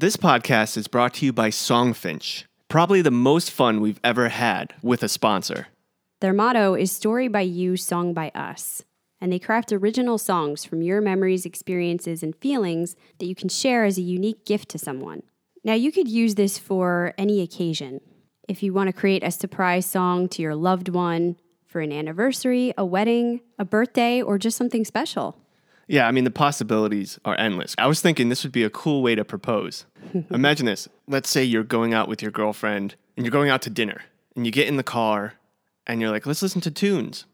This podcast is brought to you by Songfinch, probably the most fun we've ever had with a sponsor. Their motto is Story by You, Song by Us. And they craft original songs from your memories, experiences, and feelings that you can share as a unique gift to someone. Now, you could use this for any occasion. If you want to create a surprise song to your loved one for an anniversary, a wedding, a birthday, or just something special. Yeah, I mean, the possibilities are endless. I was thinking this would be a cool way to propose. Imagine this. Let's say you're going out with your girlfriend and you're going out to dinner and you get in the car and you're like, let's listen to tunes.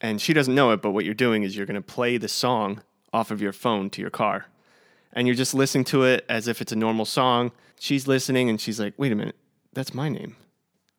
And she doesn't know it, but what you're doing is you're going to play the song off of your phone to your car. And you're just listening to it as if it's a normal song. She's listening and she's like, wait a minute, that's my name.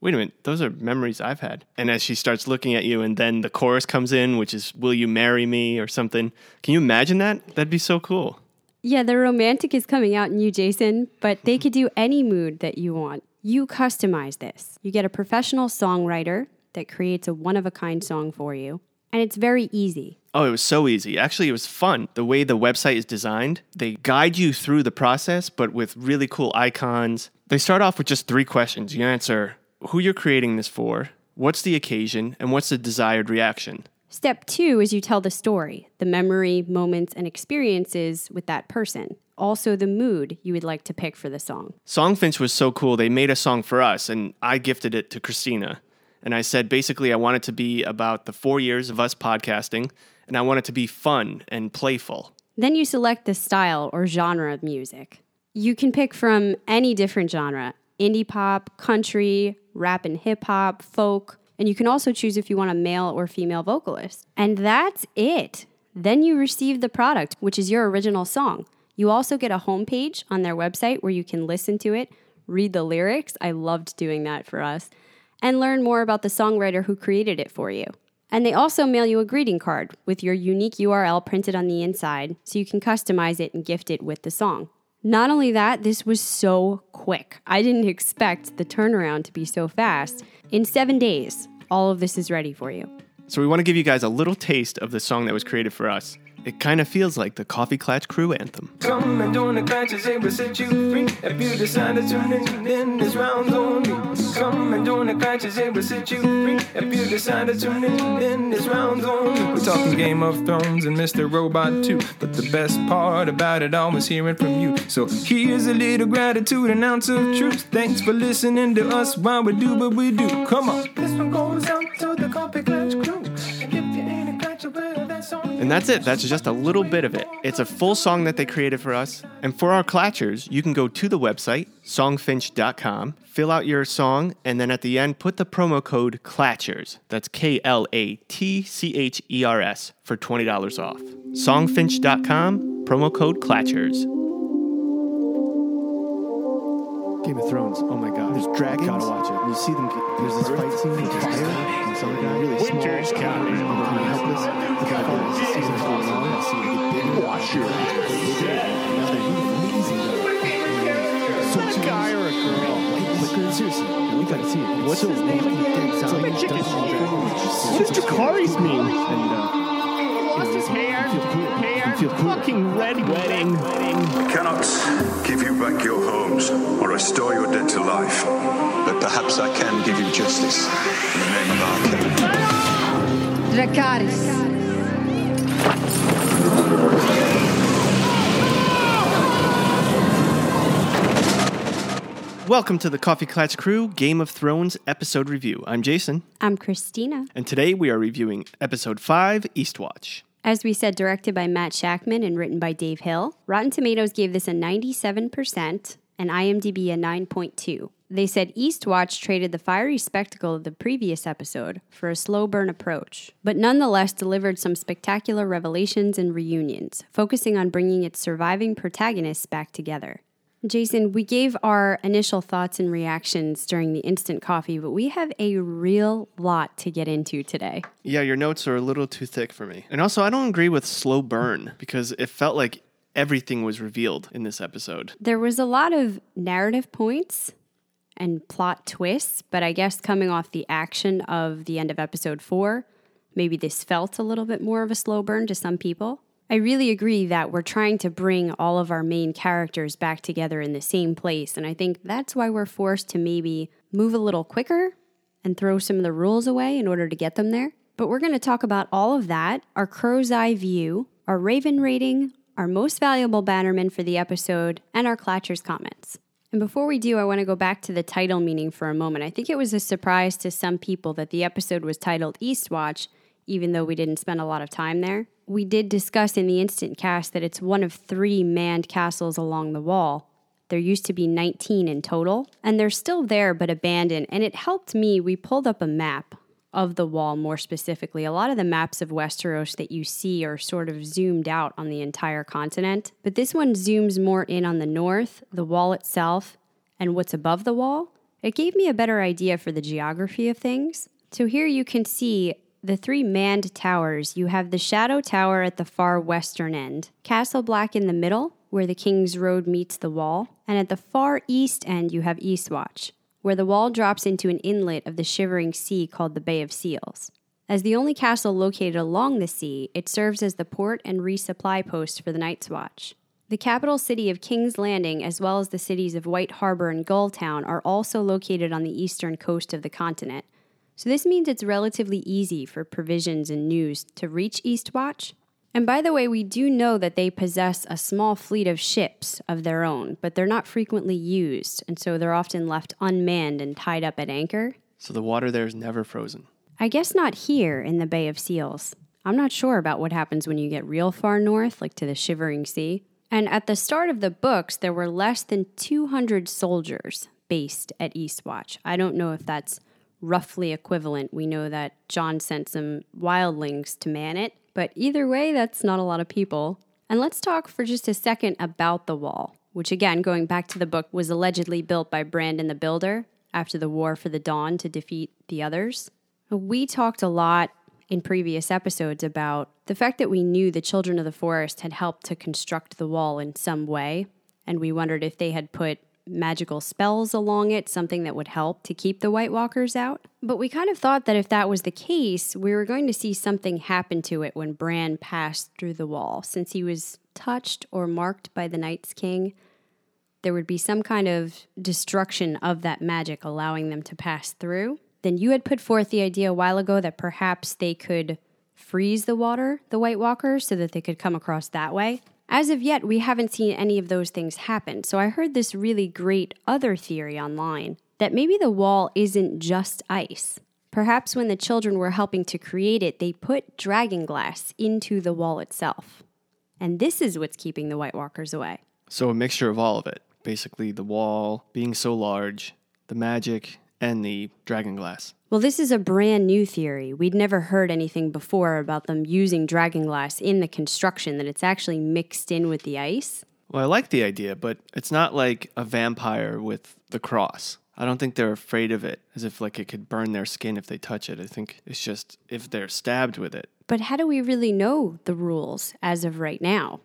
Wait a minute, those are memories I've had. And as she starts looking at you, and then the chorus comes in, which is, Will you marry me or something. Can you imagine that? That'd be so cool. Yeah, the romantic is coming out in you, Jason, but they could do any mood that you want. You customize this. You get a professional songwriter that creates a one of a kind song for you, and it's very easy. Oh, it was so easy. Actually, it was fun. The way the website is designed, they guide you through the process, but with really cool icons. They start off with just three questions. You answer who you're creating this for, what's the occasion, and what's the desired reaction. Step two is you tell the story, the memory, moments, and experiences with that person. Also, the mood you would like to pick for the song. Songfinch was so cool. They made a song for us, and I gifted it to Christina. And I said basically, I want it to be about the four years of us podcasting, and I want it to be fun and playful. Then you select the style or genre of music. You can pick from any different genre indie pop, country, rap and hip hop, folk, and you can also choose if you want a male or female vocalist. And that's it. Then you receive the product, which is your original song. You also get a homepage on their website where you can listen to it, read the lyrics. I loved doing that for us, and learn more about the songwriter who created it for you. And they also mail you a greeting card with your unique URL printed on the inside so you can customize it and gift it with the song. Not only that, this was so quick. I didn't expect the turnaround to be so fast. In seven days, all of this is ready for you. So, we want to give you guys a little taste of the song that was created for us. It kind of feels like the Coffee Klatch Crew anthem. Come and join the it will set you free. If you decide to tune in, this round's on me. Come and join the it will set you free. If you decide to tune in, this round's on me. We're talking Game of Thrones and Mr. Robot 2. But the best part about it all was hearing from you. So here's a little gratitude, an ounce of truth. Thanks for listening to us while we do what we do. Come on. This one goes out to the Coffee Klatch crew. And that's it. That's just a little bit of it. It's a full song that they created for us. And for our Clatchers, you can go to the website, songfinch.com, fill out your song, and then at the end, put the promo code CLATCHERS. That's K L A T C H E R S for $20 off. Songfinch.com, promo code CLATCHERS. Game of Thrones. Oh my god. There's dragons. Gotta watch it. You see them. Get, there's this fight scene with fire and some guy really Winter's small. coming. and they're kind of helpless. The guy that the season's going on. You see them get bigger. Watch your Now they're amazing. though. So a guy or a girl? Like, like, seriously, we gotta see it. What's so his name? dead zombies, chicken doesn't shit. matter. What does Dracarys mean? And uh, What's his hair? You feel cool. Hair? You feel cool. Fucking red wedding. I cannot give you back your homes or restore your dead to life, but perhaps I can give you justice in the name of our king. Dracarys. Welcome to the Coffee Klatch Crew Game of Thrones episode review. I'm Jason, I'm Christina. and today we are reviewing episode 5, Eastwatch. As we said, directed by Matt Shakman and written by Dave Hill, Rotten Tomatoes gave this a 97% and IMDb a 9.2. They said Eastwatch traded the fiery spectacle of the previous episode for a slow burn approach, but nonetheless delivered some spectacular revelations and reunions, focusing on bringing its surviving protagonists back together. Jason, we gave our initial thoughts and reactions during the instant coffee, but we have a real lot to get into today. Yeah, your notes are a little too thick for me. And also, I don't agree with slow burn because it felt like everything was revealed in this episode. There was a lot of narrative points and plot twists, but I guess coming off the action of the end of episode four, maybe this felt a little bit more of a slow burn to some people. I really agree that we're trying to bring all of our main characters back together in the same place. And I think that's why we're forced to maybe move a little quicker and throw some of the rules away in order to get them there. But we're going to talk about all of that our crow's eye view, our Raven rating, our most valuable bannerman for the episode, and our Clatcher's comments. And before we do, I want to go back to the title meaning for a moment. I think it was a surprise to some people that the episode was titled Eastwatch, even though we didn't spend a lot of time there. We did discuss in the instant cast that it's one of three manned castles along the wall. There used to be 19 in total, and they're still there but abandoned. And it helped me. We pulled up a map of the wall more specifically. A lot of the maps of Westeros that you see are sort of zoomed out on the entire continent, but this one zooms more in on the north, the wall itself, and what's above the wall. It gave me a better idea for the geography of things. So here you can see the three manned towers. You have the Shadow Tower at the far western end, Castle Black in the middle, where the King's Road meets the wall, and at the far east end you have Eastwatch, where the wall drops into an inlet of the shivering sea called the Bay of Seals. As the only castle located along the sea, it serves as the port and resupply post for the Night's Watch. The capital city of King's Landing, as well as the cities of White Harbor and Gulltown, are also located on the eastern coast of the continent. So, this means it's relatively easy for provisions and news to reach Eastwatch. And by the way, we do know that they possess a small fleet of ships of their own, but they're not frequently used, and so they're often left unmanned and tied up at anchor. So the water there is never frozen. I guess not here in the Bay of Seals. I'm not sure about what happens when you get real far north, like to the Shivering Sea. And at the start of the books, there were less than 200 soldiers based at Eastwatch. I don't know if that's roughly equivalent. We know that Jon sent some wildlings to man it, but either way, that's not a lot of people. And let's talk for just a second about the wall, which, again, going back to the book, was allegedly built by Brandon the Builder after the War for the Dawn to defeat the others. We talked a lot in previous episodes about the fact that we knew the Children of the Forest had helped to construct the wall in some way, and we wondered if they had put magical spells along it, something that would help to keep the White Walkers out. But we kind of thought that if that was the case, we were going to see something happen to it when Bran passed through the wall. Since he was touched or marked by the Night's King, there would be some kind of destruction of that magic, allowing them to pass through. Then you had put forth the idea a while ago that perhaps they could freeze the water, the White Walkers, so that they could come across that way. As of yet, we haven't seen any of those things happen, so I heard this really great other theory online that maybe the wall isn't just ice. Perhaps when the children were helping to create it, they put dragon glass into the wall itself. And this is what's keeping the White Walkers away. So a mixture of all of it. Basically, the wall being so large, the magic, and the dragon glass. Well, this is a brand new theory. We'd never heard anything before about them using dragon glass in the construction, that it's actually mixed in with the ice. Well, I like the idea, but it's not like a vampire with the cross. I don't think they're afraid of it, as if like it could burn their skin if they touch it. I think it's just if they're stabbed with it. But how do we really know the rules as of right now?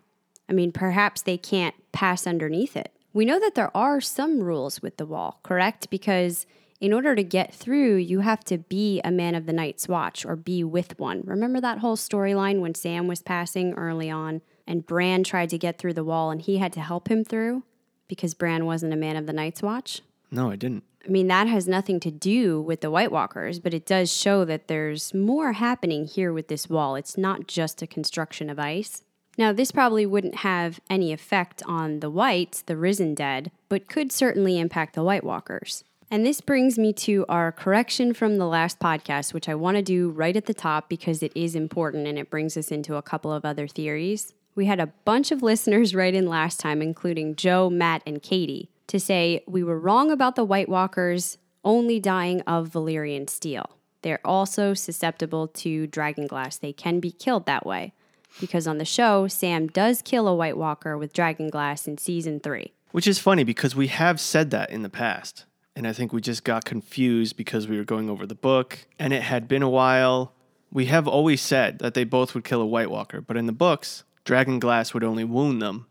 I mean, perhaps they can't pass underneath it. We know that there are some rules with the wall, correct? Because in order to get through, you have to be a man of the night's watch or be with one. Remember that whole storyline when Sam was passing early on and Bran tried to get through the wall and he had to help him through because Bran wasn't a man of the night's watch? No, I didn't. I mean, that has nothing to do with the White Walkers, but it does show that there's more happening here with this wall. It's not just a construction of ice. Now, this probably wouldn't have any effect on the Whites, the risen dead, but could certainly impact the White Walkers. And this brings me to our correction from the last podcast, which I want to do right at the top because it is important and it brings us into a couple of other theories. We had a bunch of listeners write in last time, including Joe, Matt, and Katie, to say we were wrong about the White Walkers only dying of Valyrian steel. They're also susceptible to dragon glass. They can be killed that way. Because on the show, Sam does kill a White Walker with dragon glass in season three. Which is funny because we have said that in the past. And I think we just got confused because we were going over the book and it had been a while. We have always said that they both would kill a White Walker, but in the books, dragon glass would only wound them,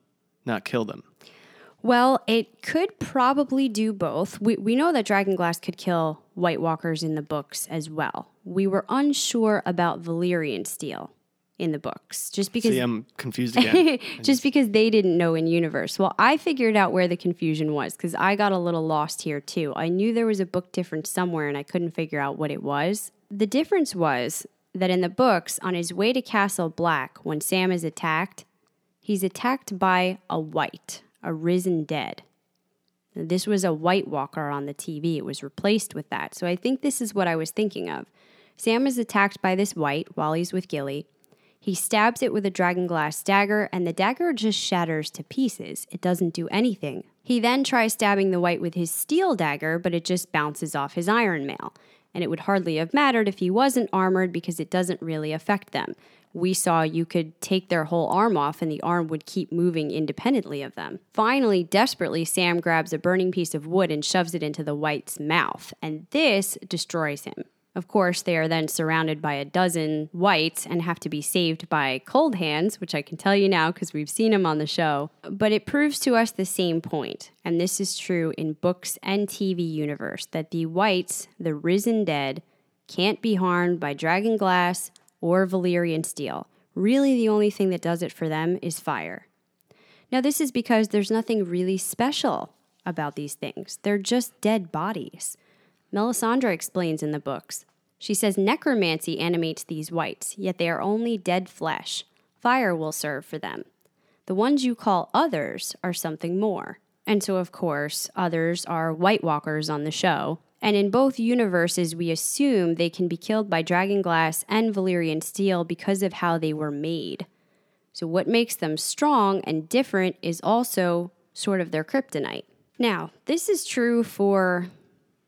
not kill them. Well, it could probably do both. We, we know that Dragon Glass could kill White Walkers in the books as well. We were unsure about Valyrian steel. In the books, just because See, I'm confused again. just because they didn't know in universe. Well, I figured out where the confusion was because I got a little lost here too. I knew there was a book difference somewhere and I couldn't figure out what it was. The difference was that in the books, on his way to Castle Black, when Sam is attacked, he's attacked by a white, a risen dead. This was a White Walker on the TV. It was replaced with that. So I think this is what I was thinking of. Sam is attacked by this white while he's with Gilly. He stabs it with a dragon glass dagger, and the dagger just shatters to pieces. It doesn't do anything. He then tries stabbing the white with his steel dagger, but it just bounces off his iron mail. And it would hardly have mattered if he wasn't armored because it doesn't really affect them. We saw you could take their whole arm off and the arm would keep moving independently of them. Finally, desperately, Sam grabs a burning piece of wood and shoves it into the white's mouth, and this destroys him. Of course, they are then surrounded by a dozen whites and have to be saved by Coldhands, which I can tell you now because we've seen him on the show. But it proves to us the same point, and this is true in books and TV universe that the whites, the risen dead, can't be harmed by dragon glass or Valyrian steel. Really, the only thing that does it for them is fire. Now, this is because there's nothing really special about these things, they're just dead bodies. Melisandre explains in the books. She says necromancy animates these whites, yet they are only dead flesh. Fire will serve for them. The ones you call others are something more. And so, of course, others are White Walkers on the show. And in both universes, we assume they can be killed by dragon glass and Valyrian steel because of how they were made. So, what makes them strong and different is also sort of their kryptonite. Now, this is true for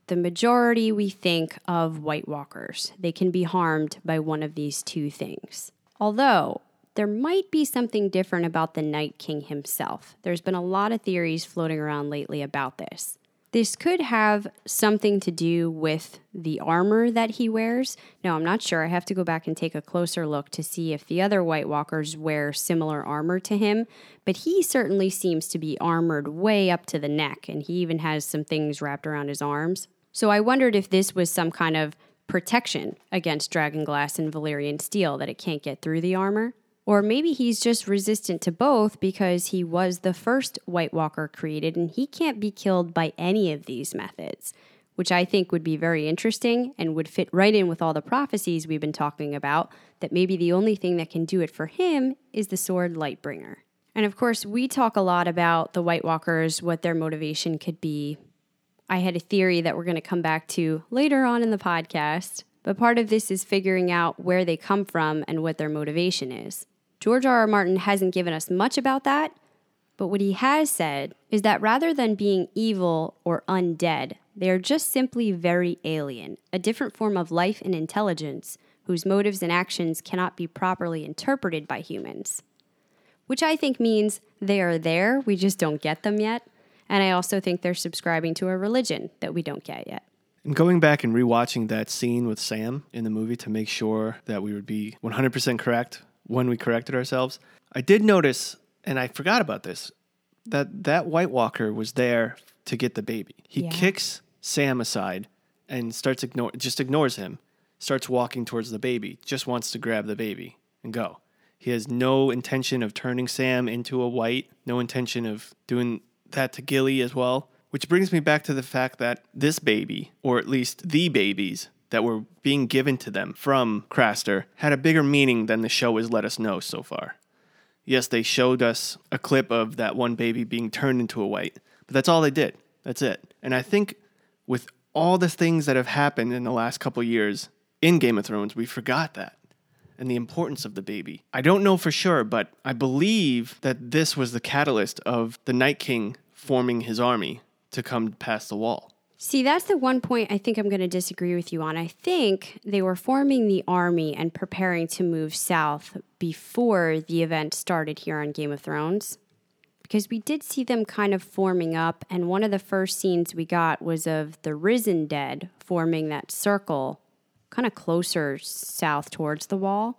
the majority we think of White Walkers. They can be harmed by one of these two things. Although, there might be something different about the Night King himself. There's been a lot of theories floating around lately about this. This could have something to do with the armor that he wears. No, I'm not sure. I have to go back and take a closer look to see if the other White Walkers wear similar armor to him. But he certainly seems to be armored way up to the neck, and he even has some things wrapped around his arms. So I wondered if this was some kind of protection against dragon glass and Valyrian steel that it can't get through the armor. Or maybe he's just resistant to both because he was the first White Walker created and he can't be killed by any of these methods, which I think would be very interesting and would fit right in with all the prophecies we've been talking about. That maybe the only thing that can do it for him is the sword Lightbringer. And of course, we talk a lot about the White Walkers, what their motivation could be. I had a theory that we're going to come back to later on in the podcast, but part of this is figuring out where they come from and what their motivation is. George R. R. Martin hasn't given us much about that, but what he has said is that rather than being evil or undead, they are just simply very alien, a different form of life and intelligence whose motives and actions cannot be properly interpreted by humans. Which I think means they are there, we just don't get them yet. And I also think they're subscribing to a religion that we don't get yet. And going back and rewatching that scene with Sam in the movie to make sure that we would be 100% correct when we corrected ourselves, I did notice, and I forgot about this, that that White Walker was there to get the baby. He Yeah. kicks Sam aside and starts ignore just ignores him, starts walking towards the baby, just wants to grab the baby and go. He has no intention of turning Sam into a white, no intention of doing that to Gilly as well. Which brings me back to the fact that this baby, or at least the babies that were being given to them from Craster, had a bigger meaning than the show has let us know so far. Yes, they showed us a clip of that one baby being turned into a white, but that's all they did. That's it. And I think with all the things that have happened in the last couple years in Game of Thrones, we forgot that and the importance of the baby. I don't know for sure, but I believe that this was the catalyst of the Night King forming his army to come past the wall. See, that's the one point I think I'm going to disagree with you on. I think they were forming the army and preparing to move south before the event started here on Game of Thrones. Because we did see them kind of forming up, and one of the first scenes we got was of the risen dead forming that circle kind of closer south towards the wall.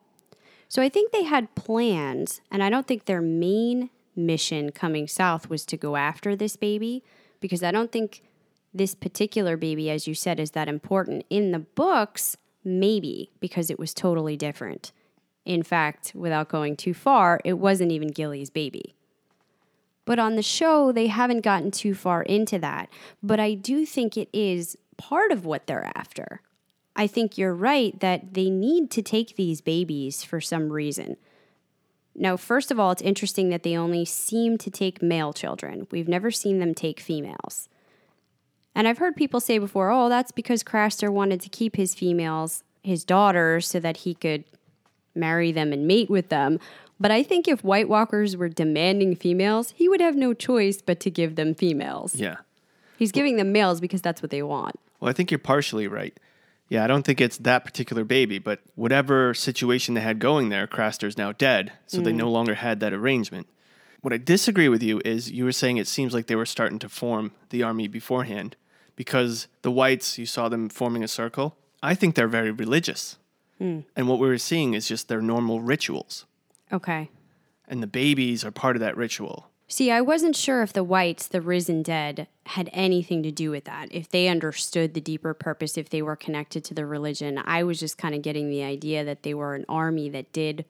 So I think they had plans, and I don't think their main mission coming south was to go after this baby, because I don't think this particular baby, as you said, is that important. In the books, maybe, because it was totally different. in fact, without going too far, it wasn't even Gilly's baby. But on the show, they haven't gotten too far into that. But I do think it is part of what they're after. I think you're right that they need to take these babies for some reason. Now, first of all, it's interesting that they only seem to take male children. We've never seen them take females. And I've heard people say before, oh, that's because Craster wanted to keep his females, his daughters, so that he could marry them and mate with them. But I think if White Walkers were demanding females, he would have no choice but to give them females. Yeah. He's giving them males because that's what they want. Well, I think you're partially right. Yeah, I don't think it's that particular baby, but whatever situation they had going there, Craster's now dead, so they mm. no longer had that arrangement. What I disagree with you is you were saying it seems like they were starting to form the army beforehand because the whites, you saw them forming a circle. I think they're very religious. Mm. And what we were seeing is just their normal rituals. Okay. And the babies are part of that ritual. See, I wasn't sure if the whites, the risen dead, had anything to do with that. If they understood the deeper purpose, if they were connected to the religion. I was just kind of getting the idea that they were an army that did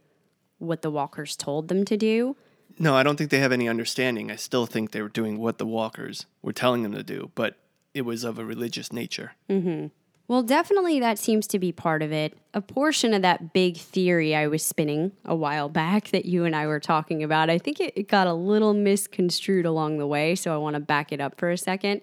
what the walkers told them to do. No, I don't think they have any understanding. I still think they were doing what the walkers were telling them to do, but it was of a religious nature. Mm-hmm. Well, definitely that seems to be part of it. A portion of that big theory I was spinning a while back that you and I were talking about, I think it, it got a little misconstrued along the way, so I want to back it up for a second.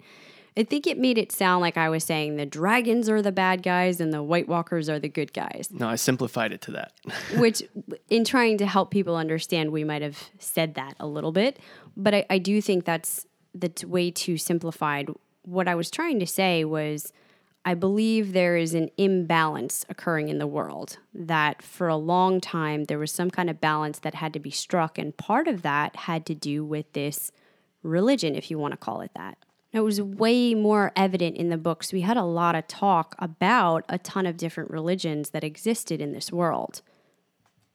I think it made it sound like I was saying the dragons are the bad guys and the White Walkers are the good guys, No, I simplified it to that. which, in trying to help people understand, we might have said that a little bit. But I, I do think that's that's way too simplified. What I was trying to say was I believe there is an imbalance occurring in the world. That for a long time, there was some kind of balance that had to be struck. And part of that had to do with this religion, if you want to call it that. It was way more evident in the books. We had a lot of talk about a ton of different religions that existed in this world,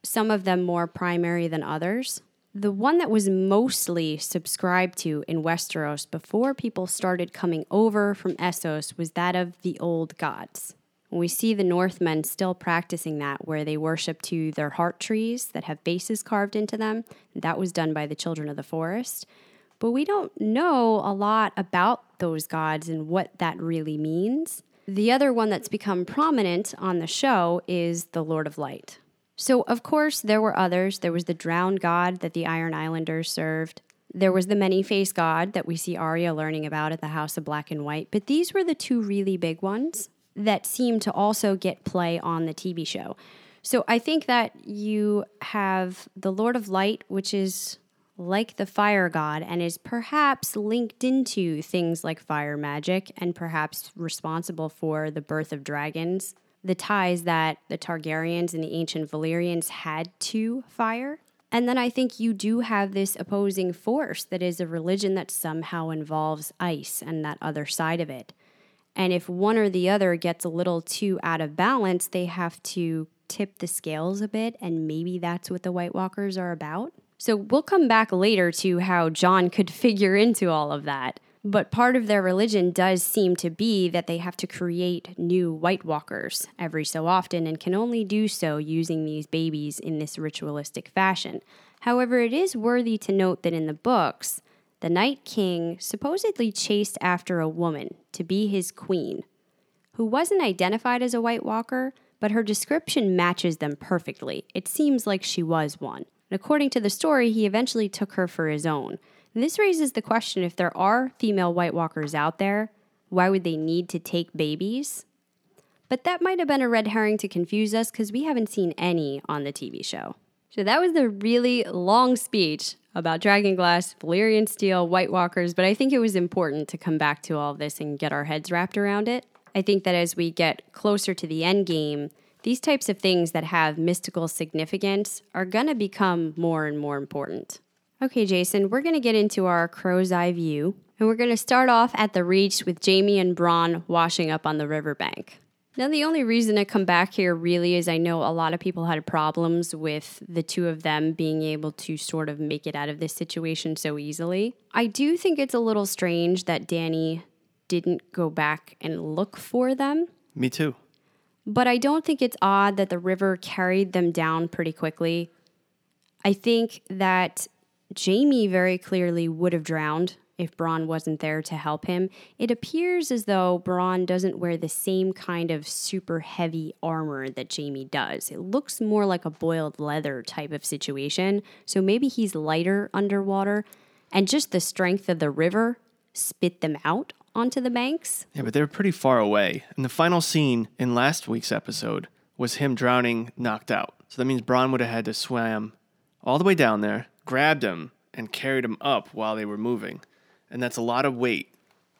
some of them more primary than others. The one that was mostly subscribed to in Westeros before people started coming over from Essos was that of the old gods. We see the Northmen still practicing that, where they worship to their heart trees that have bases carved into them. That was done by the children of the forest. But we don't know a lot about those gods and what that really means. The other one that's become prominent on the show is the Lord of Light. So, of course, there were others. There was the drowned god that the Iron Islanders served. There was the many faced god that we see Arya learning about at the House of Black and White. But these were the two really big ones that seem to also get play on the TV show. So, I think that you have the Lord of Light, which is like the fire god and is perhaps linked into things like fire magic and perhaps responsible for the birth of dragons, the ties that the Targaryens and the ancient Valyrians had to fire. And then I think you do have this opposing force that is a religion that somehow involves ice and that other side of it. And if one or the other gets a little too out of balance, they have to tip the scales a bit, and maybe that's what the White Walkers are about. So we'll come back later to how Jon could figure into all of that. But part of their religion does seem to be that they have to create new White Walkers every so often and can only do so using these babies in this ritualistic fashion. However, it is worthy to note that in the books, the Night King supposedly chased after a woman to be his queen, who wasn't identified as a White Walker, but her description matches them perfectly. It seems like she was one. And according to the story, he eventually took her for his own. This raises the question if there are female White Walkers out there, why would they need to take babies? But that might have been a red herring to confuse us because we haven't seen any on the TV show. So that was the really long speech about Dragonglass, Valyrian Steel, White Walkers, but I think it was important to come back to all this and get our heads wrapped around it. I think that as we get closer to the end game, these types of things that have mystical significance are going to become more and more important. Okay, Jason, we're going to get into our crow's eye view, and we're going to start off at the Reach with Jaime and Bronn washing up on the riverbank. Now, the only reason I come back here really is I know a lot of people had problems with the two of them being able to sort of make it out of this situation so easily. I do think it's a little strange that Danny didn't go back and look for them. Me too. But I don't think it's odd that the river carried them down pretty quickly. I think that Jaime very clearly would have drowned if Bronn wasn't there to help him. It appears as though Bronn doesn't wear the same kind of super heavy armor that Jaime does. It looks more like a boiled leather type of situation. So maybe he's lighter underwater, and just the strength of the river spit them out onto the banks. Yeah, but they were pretty far away. And the final scene in last week's episode was him drowning, knocked out. So that means Bronn would have had to swim all the way down there, grabbed him, and carried him up while they were moving. And that's a lot of weight,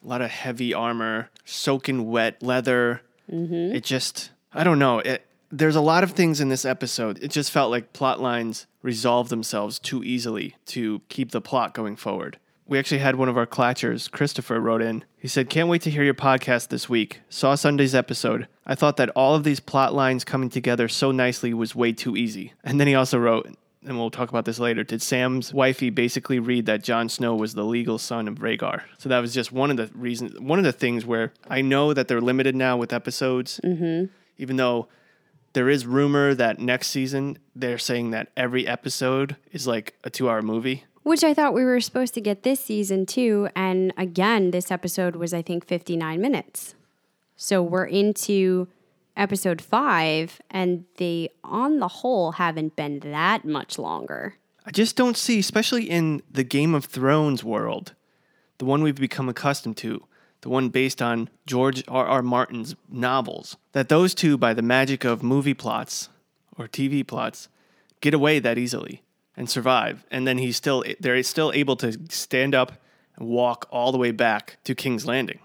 a lot of heavy armor, soaking wet leather. Mm-hmm. It just, I don't know. It, there's a lot of things in this episode. It just felt like plot lines resolved themselves too easily to keep the plot going forward. We actually had one of our clatchers, Christopher, wrote in. He said, Can't wait to hear your podcast this week. Saw Sunday's episode. I thought that all of these plot lines coming together so nicely was way too easy. And then he also wrote, and we'll talk about this later, did Sam's wifey basically read that Jon Snow was the legal son of Rhaegar? So that was just one of the reasons, one of the things where I know that they're limited now with episodes, mm-hmm. even though there is rumor that next season they're saying that every episode is like a two hour movie. Which I thought we were supposed to get this season too. And again, this episode was, I think, 59 minutes. So we're into episode five, and they, on the whole, haven't been that much longer. I just don't see, especially in the Game of Thrones world, the one we've become accustomed to, the one based on George R. R. Martin's novels, that those two, by the magic of movie plots or TV plots, get away that easily and survive. And then he's still, they're still able to stand up and walk all the way back to King's Landing.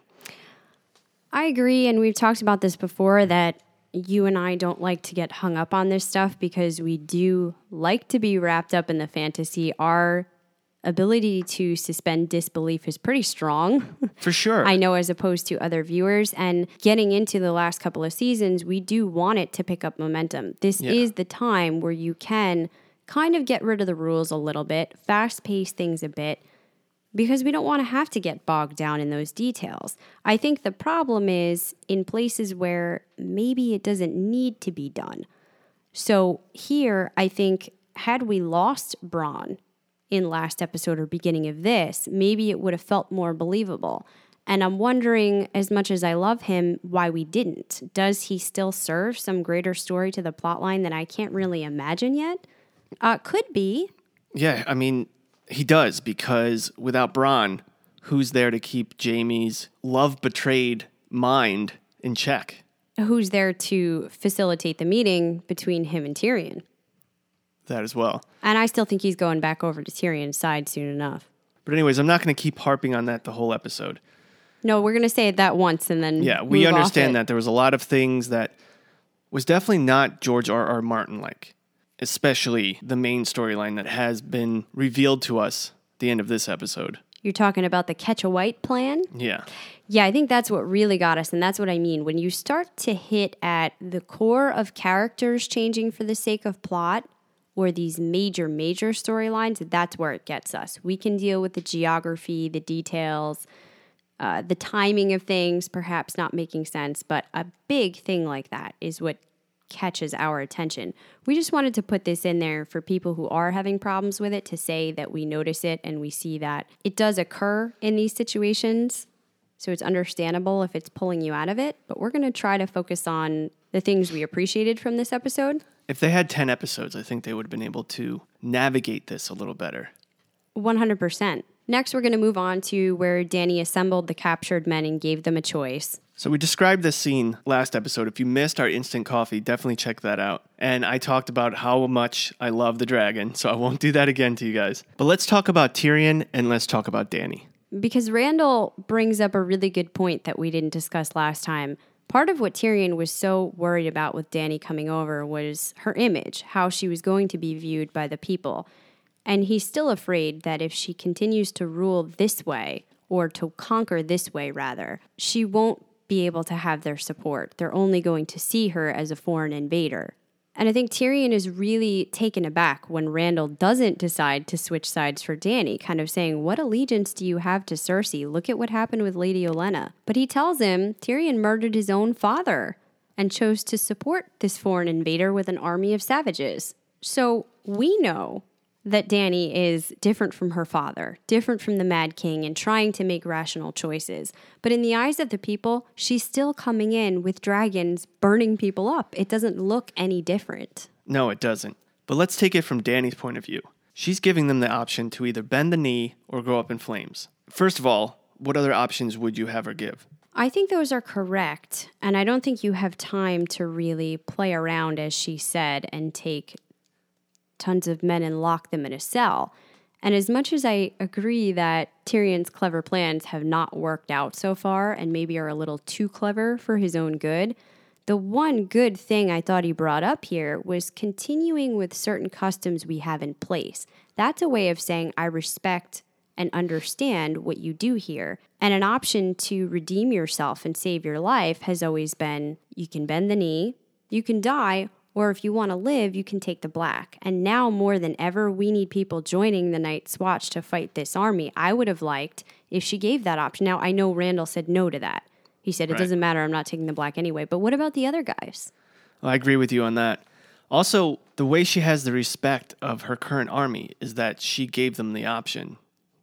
I agree, and we've talked about this before that you and I don't like to get hung up on this stuff because we do like to be wrapped up in the fantasy. Our ability to suspend disbelief is pretty strong. For sure. I know, as opposed to other viewers. And getting into the last couple of seasons, we do want it to pick up momentum. This Yeah. is the time where you can kind of get rid of the rules a little bit, fast pace things a bit, because we don't want to have to get bogged down in those details. I think the problem is in places where maybe it doesn't need to be done. So here, I think, had we lost Bronn in last episode or beginning of this, maybe it would have felt more believable. And I'm wondering, as much as I love him, why we didn't. Does he still serve some greater story to the plotline that I can't really imagine yet? Uh, could be. Yeah, I mean, he does because without Bronn, who's there to keep Jaime's love betrayed mind in check? Who's there to facilitate the meeting between him and Tyrion? That as well. And I still think he's going back over to Tyrion's side soon enough. But anyways, I'm not going to keep harping on that the whole episode. No, we're going to say it that once and then. Yeah, we understand that there was a lot of things that was definitely not George R. R. Martin like, especially the main storyline that has been revealed to us at the end of this episode. You're talking about the catch a white plan? Yeah. Yeah, I think that's what really got us. And that's what I mean. When you start to hit at the core of characters changing for the sake of plot or these major, major storylines, that's where it gets us. We can deal with the geography, the details, uh, the timing of things, perhaps not making sense. But a big thing like that is what catches our attention. We just wanted to put this in there for people who are having problems with it to say that we notice it and we see that it does occur in these situations. So it's understandable if it's pulling you out of it, but we're going to try to focus on the things we appreciated from this episode. If they had 10 episodes, I think they would have been able to navigate this a little better. 100%. Next, we're going to move on to where Danny assembled the captured men and gave them a choice. So we described this scene last episode. If you missed our instant coffee, definitely check that out. And I talked about how much I love the dragon, so I won't do that again to you guys. But let's talk about Tyrion and let's talk about Danny. Because Randyll brings up a really good point that we didn't discuss last time. Part of what Tyrion was so worried about with Danny coming over was her image, how she was going to be viewed by the people. And he's still afraid that if she continues to rule this way, or to conquer this way, rather, she won't be able to have their support. They're only going to see her as a foreign invader. And I think Tyrion is really taken aback when Randyll doesn't decide to switch sides for Danny, kind of saying, What allegiance do you have to Cersei? Look at what happened with Lady Olenna. But he tells him Tyrion murdered his own father. and chose to support this foreign invader with an army of savages. So we know that Danny is different from her father, different from the Mad King, and trying to make rational choices. But in the eyes of the people, she's still coming in with dragons burning people up. It doesn't look any different. No, it doesn't. But let's take it from Danny's point of view. She's giving them the option to either bend the knee or go up in flames. First of all, what other options would you have her give? I think those are correct. And I don't think you have time to really play around, as she said, and take tons of men and lock them in a cell. And as much as I agree that Tyrion's clever plans have not worked out so far and maybe are a little too clever for his own good, the one good thing I thought he brought up here was continuing with certain customs we have in place. That's a way of saying I respect and understand what you do here. And an option to redeem yourself and save your life has always been you can bend the knee, you can die, or if you want to live, you can take the black. And now more than ever, we need people joining the Night's Watch to fight this army. I would have liked if she gave that option. Now, I know Randyll said no to that. He said, it Right. doesn't matter, I'm not taking the black anyway. But what about the other guys? I agree with you on that. Also, the way she has the respect of her current army is that she gave them the option.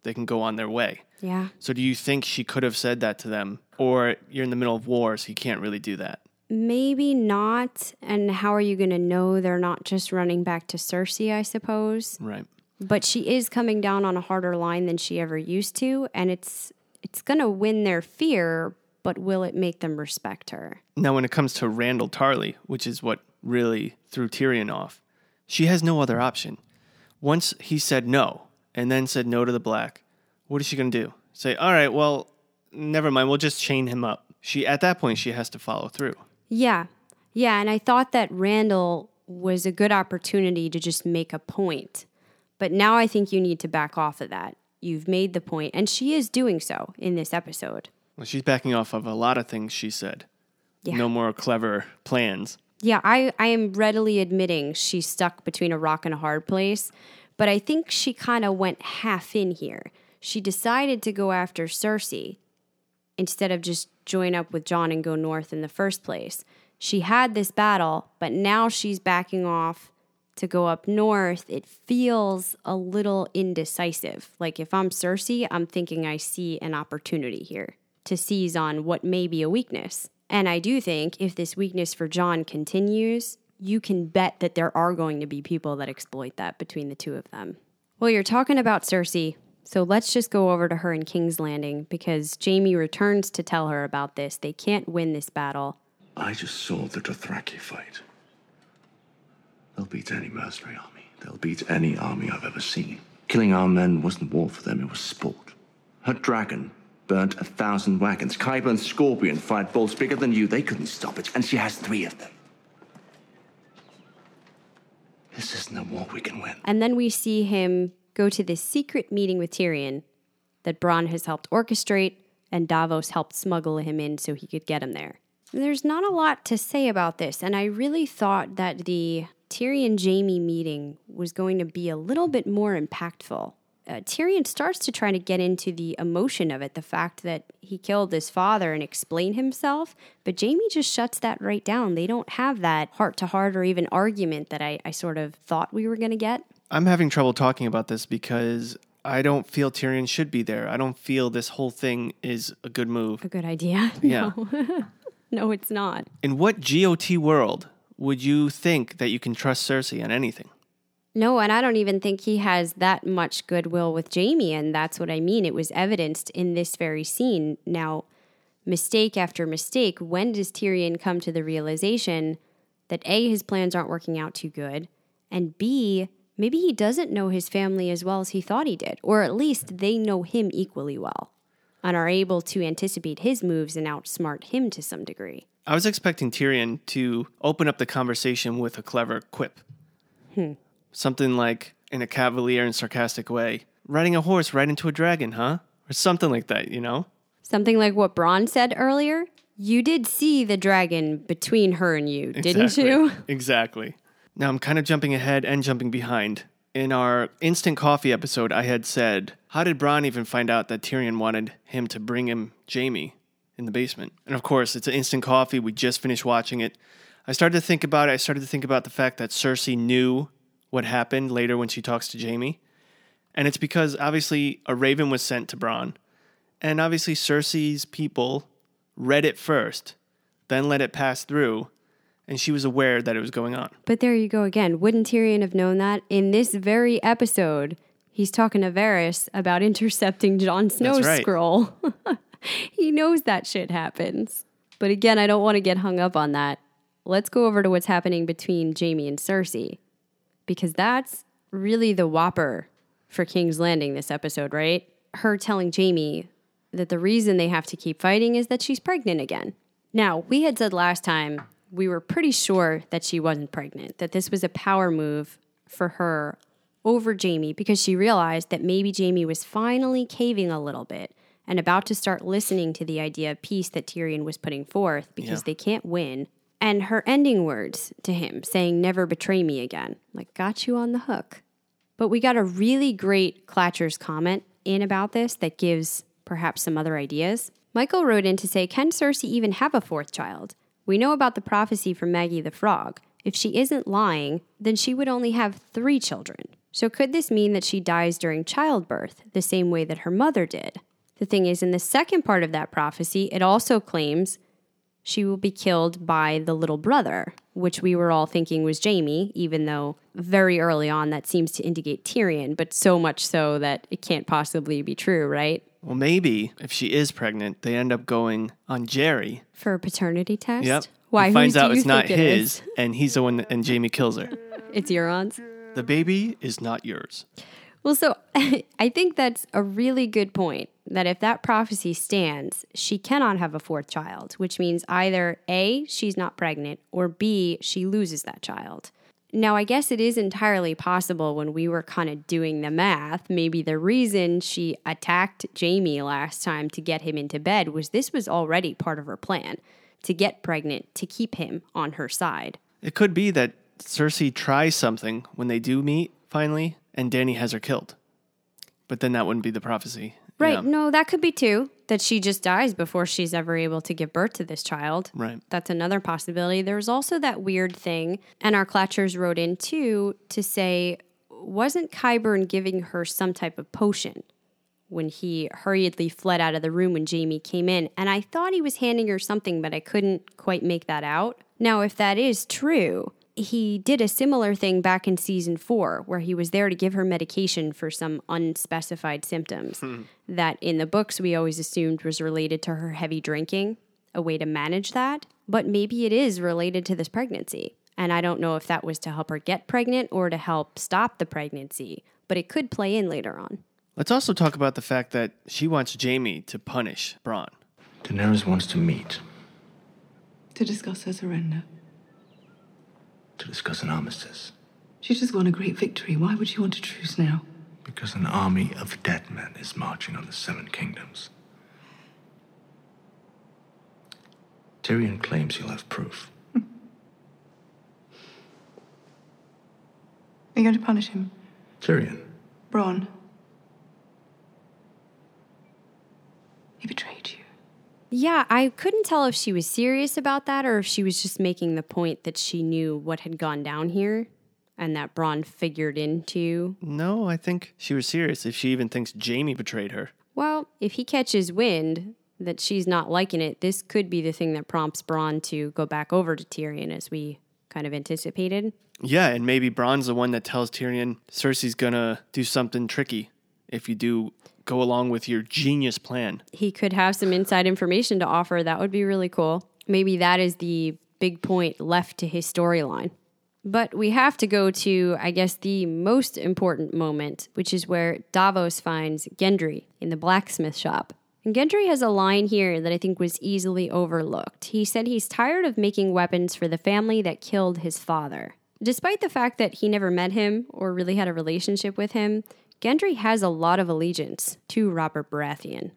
They can go on their way. Yeah. So, do you think she could have said that to them? Or you're in the middle of war, so you can't really do that? Maybe not. And how are you going to know they're not just running back to Cersei, I suppose? Right. But she is coming down on a harder line than she ever used to, and it's it's going to win their fear, but will it make them respect her? Now, when it comes to Randyll Tarly, which is what really threw Tyrion off, she has no other option. Once he said no, and then said no to the black, what is she going to do? Say, all right, well, never mind, we'll just chain him up. She at that point she has to follow through. Yeah. Yeah, and I thought that Randyll was a good opportunity to just make a point. But now I think you need to back off of that. You've made the point, and she is doing so in this episode. Well, she's backing off of a lot of things she said. Yeah. No more clever plans. Yeah, I, I am readily admitting she's stuck between a rock and a hard place, but I think she kind of went half in here. She decided to go after Cersei instead of just join up with Jon and go north in the first place. She had this battle, but now she's backing off to go up north. It feels a little indecisive. Like if I'm Cersei, I'm thinking I see an opportunity here to seize on what may be a weakness. And I do think if this weakness for Jon continues, you can bet that there are going to be people that exploit that between the two of them. Well, you're talking about Cersei, so let's just go over to her in King's Landing because Jaime returns to tell her about this. They can't win this battle. I just saw the Dothraki fight. They'll beat any mercenary army. They'll beat any army I've ever seen. Killing our men wasn't war for them, it was sport. Her dragon burnt a thousand wagons. Qyburn's scorpion fired bolts bigger than you. They couldn't stop it, and she has three of them. This isn't a war we can win. And then we see him go to this secret meeting with Tyrion that Bronn has helped orchestrate and Davos helped smuggle him in so he could get him there. There's not a lot to say about this, and I really thought that the Tyrion Jaime meeting was going to be a little bit more impactful. Uh, Tyrion starts to try to get into the emotion of it, the fact that he killed his father and explain himself, but Jaime just shuts that right down. They don't have that heart to heart or even argument that I, I sort of thought we were going to get. I'm having trouble talking about this because I don't feel Tyrion should be there. I don't feel this whole thing is a good move. A good idea. Yeah. No, it's not. In what GOT world would you think that you can trust Cersei on anything? No, and I don't even think he has that much goodwill with Jaime, and that's what I mean. It was evidenced in this very scene. Now, mistake after mistake, when does Tyrion come to the realization that A, his plans aren't working out too good, and B, maybe he doesn't know his family as well as he thought he did, or at least they know him equally well and are able to anticipate his moves and outsmart him to some degree. I was expecting Tyrion to open up the conversation with a clever quip. Hmm. Something like, in a cavalier and sarcastic way, riding a horse right into a dragon, huh? Or something like that, you know? Something like what Bronn said earlier. You did see the dragon between her and you, didn't you? Exactly. Now I'm kind of jumping ahead and jumping behind. In our instant coffee episode, I had said, How did Bronn even find out that Tyrion wanted him to bring him Jaime? in the basement. And of course, it's an instant coffee. We just finished watching it. I started to think about it. I started to think about the fact that Cersei knew what happened later when she talks to Jaime. And it's because obviously a raven was sent to Bronn. And obviously Cersei's people read it first, then let it pass through, and she was aware that it was going on. But there you go again. Wouldn't Tyrion have known that? In this very episode, he's talking to Varys about intercepting Jon Snow's right. scroll. he knows that shit happens. But again, I don't want to get hung up on that. Let's go over to what's happening between Jaime and Cersei. Because that's really the whopper for King's Landing this episode, right? Her telling Jaime that the reason they have to keep fighting is that she's pregnant again. Now, we had said last time we were pretty sure that she wasn't pregnant, that this was a power move for her over Jaime because she realized that maybe Jaime was finally caving a little bit and about to start listening to the idea of peace that Tyrion was putting forth because Yeah. they can't win. And her ending words to him saying, Never betray me again, like, got you on the hook. But we got a really great Klatcher's comment in about this that gives perhaps some other ideas. Michael wrote in to say, Can Cersei even have a fourth child? We know about the prophecy from Maggie the Frog. If she isn't lying, then she would only have three children. So could this mean that she dies during childbirth, the same way that her mother did? The thing is, in the second part of that prophecy, it also claims she will be killed by the little brother, which we were all thinking was Jaime, even though very early on that seems to indicate Tyrion, but so much so that it can't possibly be true, right? Well, maybe if she is pregnant, they end up going on Jerry. For a paternity test? Yep. Why? He finds out it's not it his, is? and he's the one, that, and Jaime kills her. It's Euron's. The baby is not yours. Well, so I think that's a really good point that if that prophecy stands, she cannot have a fourth child, which means either A, she's not pregnant, or B, she loses that child. Now, I guess it is entirely possible when we were kind of doing the math, maybe the reason she attacked Jaime last time to get him into bed was this was already part of her plan to get pregnant, to keep him on her side. It could be that Cersei tries something when they do meet finally, and Dany has her killed. But then that wouldn't be the prophecy. Right. know? No, that could be too. That she just dies before she's ever able to give birth to this child. Right. That's another possibility. There's also that weird thing, and our Klatchers wrote in too to say, wasn't Qyburn giving her some type of potion when he hurriedly fled out of the room when Jaime came in? And I thought he was handing her something, but I couldn't quite make that out. Now, if that is true, he did a similar thing back in season four, where he was there to give her medication for some unspecified symptoms hmm. that in the books we always assumed was related to her heavy drinking, a way to manage that. But maybe it is related to this pregnancy. And I don't know if that was to help her get pregnant or to help stop the pregnancy, but it could play in later on. Let's also talk about the fact that she wants Jaime to punish Bronn. Daenerys wants to meet To discuss her surrender. To discuss an armistice She just won a great victory. Why would she want a truce now? because an army of dead men is marching on the Seven Kingdoms. Tyrion claims he'll have proof. Are you going to punish him? Tyrion, Bronn. He betrayed you. Yeah, I couldn't tell if she was serious about that or if she was just making the point that she knew what had gone down here and that Bronn figured into. No, I think she was serious if she even thinks Jaime betrayed her. Well, if he catches wind that she's not liking it, this could be the thing that prompts Bronn to go back over to Tyrion as we kind of anticipated. Yeah, and maybe Bronn's the one that tells Tyrion Cersei's gonna do something tricky if you do go along with your genius plan. he could have some inside information to offer. That would be really cool. Maybe that is the big point left to his storyline. But we have to go to, I guess, the most important moment, which is where Davos finds Gendry in the blacksmith shop. And Gendry has a line here that I think was easily overlooked. He said he's tired of making weapons for the family that killed his father. Despite the fact that he never met him or really had a relationship with him, Gendry has a lot of allegiance to Robert Baratheon.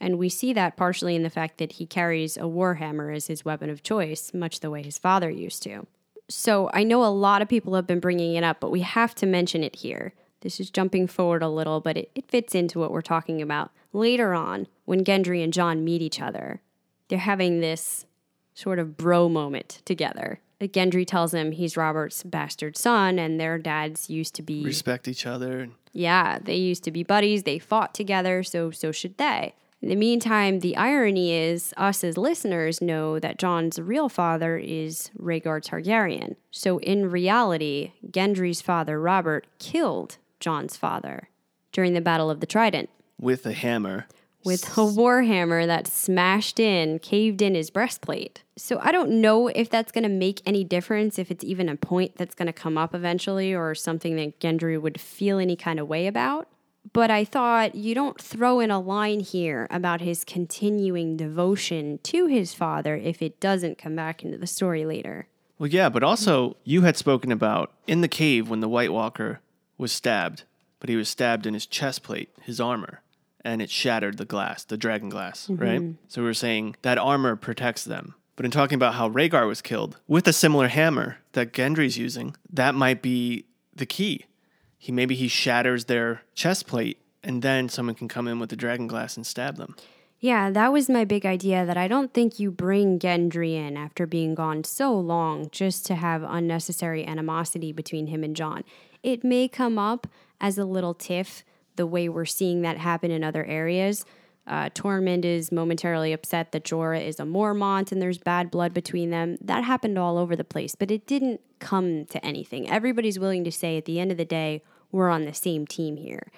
And we see that partially in the fact that he carries a warhammer as his weapon of choice, much the way his father used to. So I know a lot of people have been bringing it up, but we have to mention it here. This is jumping forward a little, but it, it fits into what we're talking about. Later on, when Gendry and Jon meet each other, they're having this sort of bro moment together. Gendry tells him he's Robert's bastard son, and their dads used to be Respect each other. Yeah, they used to be buddies. They fought together, so so should they. In the meantime, the irony is us as listeners know that Jon's real father is Rhaegar Targaryen. So in reality, Gendry's father Robert killed Jon's father during the Battle of the Trident with a hammer. With a warhammer that smashed in, caved in his breastplate. So I don't know if that's going to make any difference, if it's even a point that's going to come up eventually or something that Gendry would feel any kind of way about. But I thought you don't throw in a line here about his continuing devotion to his father if it doesn't come back into the story later. Well, yeah, but also you had spoken about in the cave when the White Walker was stabbed, but he was stabbed in his chest plate, his armor, and it shattered the glass, the dragon glass, mm-hmm. right? So we were saying that armor protects them. But in talking about how Rhaegar was killed with a similar hammer that Gendry's using, that might be the key. He maybe he shatters their chest plate, and then someone can come in with the dragon glass and stab them. Yeah, that was my big idea that I don't think you bring Gendry in after being gone so long just to have unnecessary animosity between him and Jon. It may come up as a little tiff the way we're seeing that happen in other areas. Uh, Tormund is momentarily upset that Jorah is a Mormont and there's bad blood between them. That happened all over the place, but it didn't come to anything. Everybody's willing to say at the end of the day, we're on the same team here.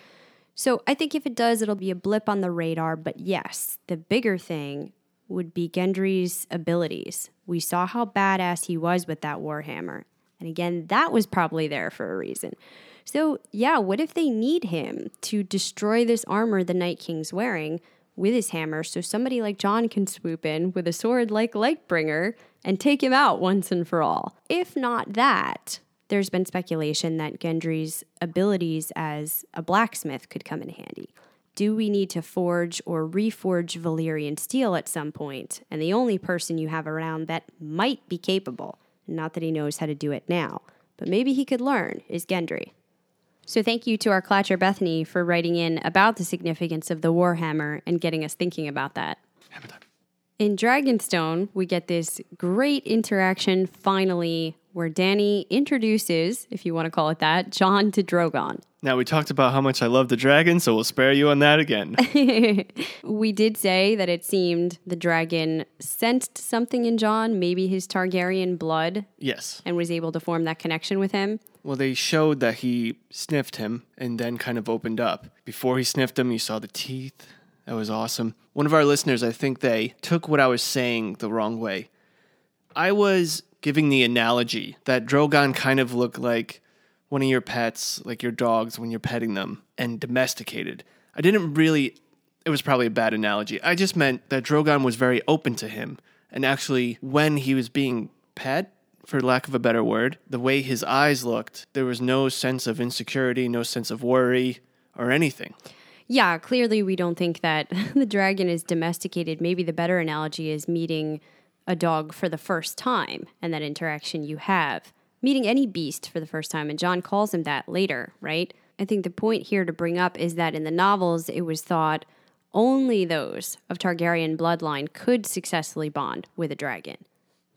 So I think if it does, it'll be a blip on the radar. But yes, the bigger thing would be Gendry's abilities. We saw how badass he was with that Warhammer. And again, that was probably there for a reason. So, yeah, what if they need him to destroy this armor the Night King's wearing with his hammer so somebody like Jon can swoop in with a sword like Lightbringer and take him out once and for all? If not that, there's been speculation that Gendry's abilities as a blacksmith could come in handy. Do we need to forge or reforge Valyrian steel at some point? And the only person you have around that might be capable, not that he knows how to do it now, but maybe he could learn, is Gendry. So thank you to our Klatcher Bethany for writing in about the significance of the Warhammer and getting us thinking about that. In Dragonstone, we get this great interaction finally where Dany introduces, if you want to call it that, Jon to Drogon. Now we talked about how much I love the dragon, so we'll spare you on that again. We did say that it seemed the dragon sensed something in Jon, maybe his Targaryen blood, yes. and was able to form that connection with him. Well, they showed that he sniffed him and then kind of opened up. Before he sniffed him, you saw the teeth. That was awesome. One of our listeners, I think they took what I was saying the wrong way. I was giving the analogy that Drogon kind of looked like one of your pets, like your dogs when you're petting them, and domesticated. I didn't really, it was probably a bad analogy. I just meant that Drogon was very open to him. And actually, when he was being pet, for lack of a better word, the way his eyes looked, there was no sense of insecurity, no sense of worry or anything. Yeah, clearly we don't think that the dragon is domesticated. Maybe the better analogy is meeting a dog for the first time and that interaction you have. Meeting any beast for the first time, and Jon calls him that later, right? I think the point here to bring up is that in the novels, it was thought only those of Targaryen bloodline could successfully bond with a dragon.